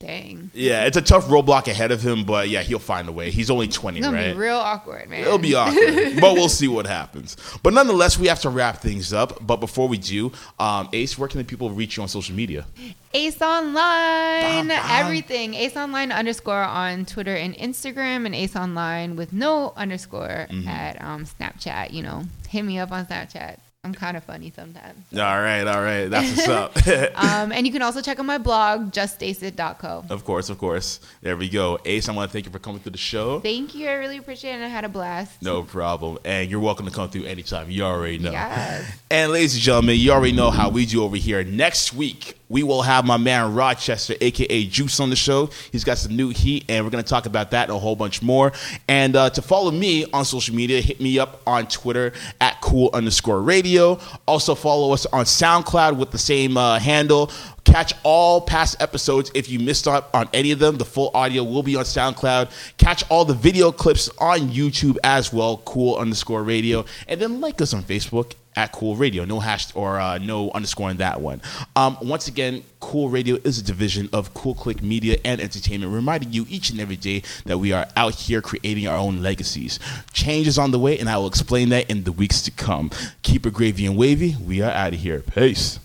dang, Yeah, it's a tough roadblock ahead of him, but yeah, he'll find a way. He's only 20, it's gonna right? be real awkward, man. It'll be awkward, but we'll see what happens. But nonetheless, we have to wrap things up. But before we do, um, Ace, where can the people reach you on social media? Ace Online, everything. Ace Online underscore on Twitter and Instagram, and Ace Online with no underscore Mhm. at um, Snapchat. You know, hit me up on Snapchat. I'm kind of funny sometimes. All right, all right, that's what's up. um, and you can also check out my blog, juststaceit.co. Of course, of course. There we go. Ace, I want to thank you for coming through the show. Thank you. I really appreciate it. I had a blast. No problem. And you're welcome to come through anytime. You already know. Yes. And ladies and gentlemen, you already know how we do over here. Next week, we will have my man Rochester, aka Juice, on the show. He's got some new heat, and we're going to talk about that and a whole bunch more. And uh, to follow me on social media, hit me up on Twitter at cool underscore radio. Also, follow us on SoundCloud with the same uh, handle. Catch all past episodes if you missed out on any of them. The full audio will be on SoundCloud. Catch all the video clips on YouTube as well, cool underscore radio. And then like us on Facebook at Cool Radio. No hash or uh, no underscore in that one. Um, once again, Cool Radio is a division of Cool Click Media and Entertainment, reminding you each and every day that we are out here creating our own legacies. Change is on the way, and I will explain that in the weeks to come. Keep it gravy and wavy. We are out of here. Peace.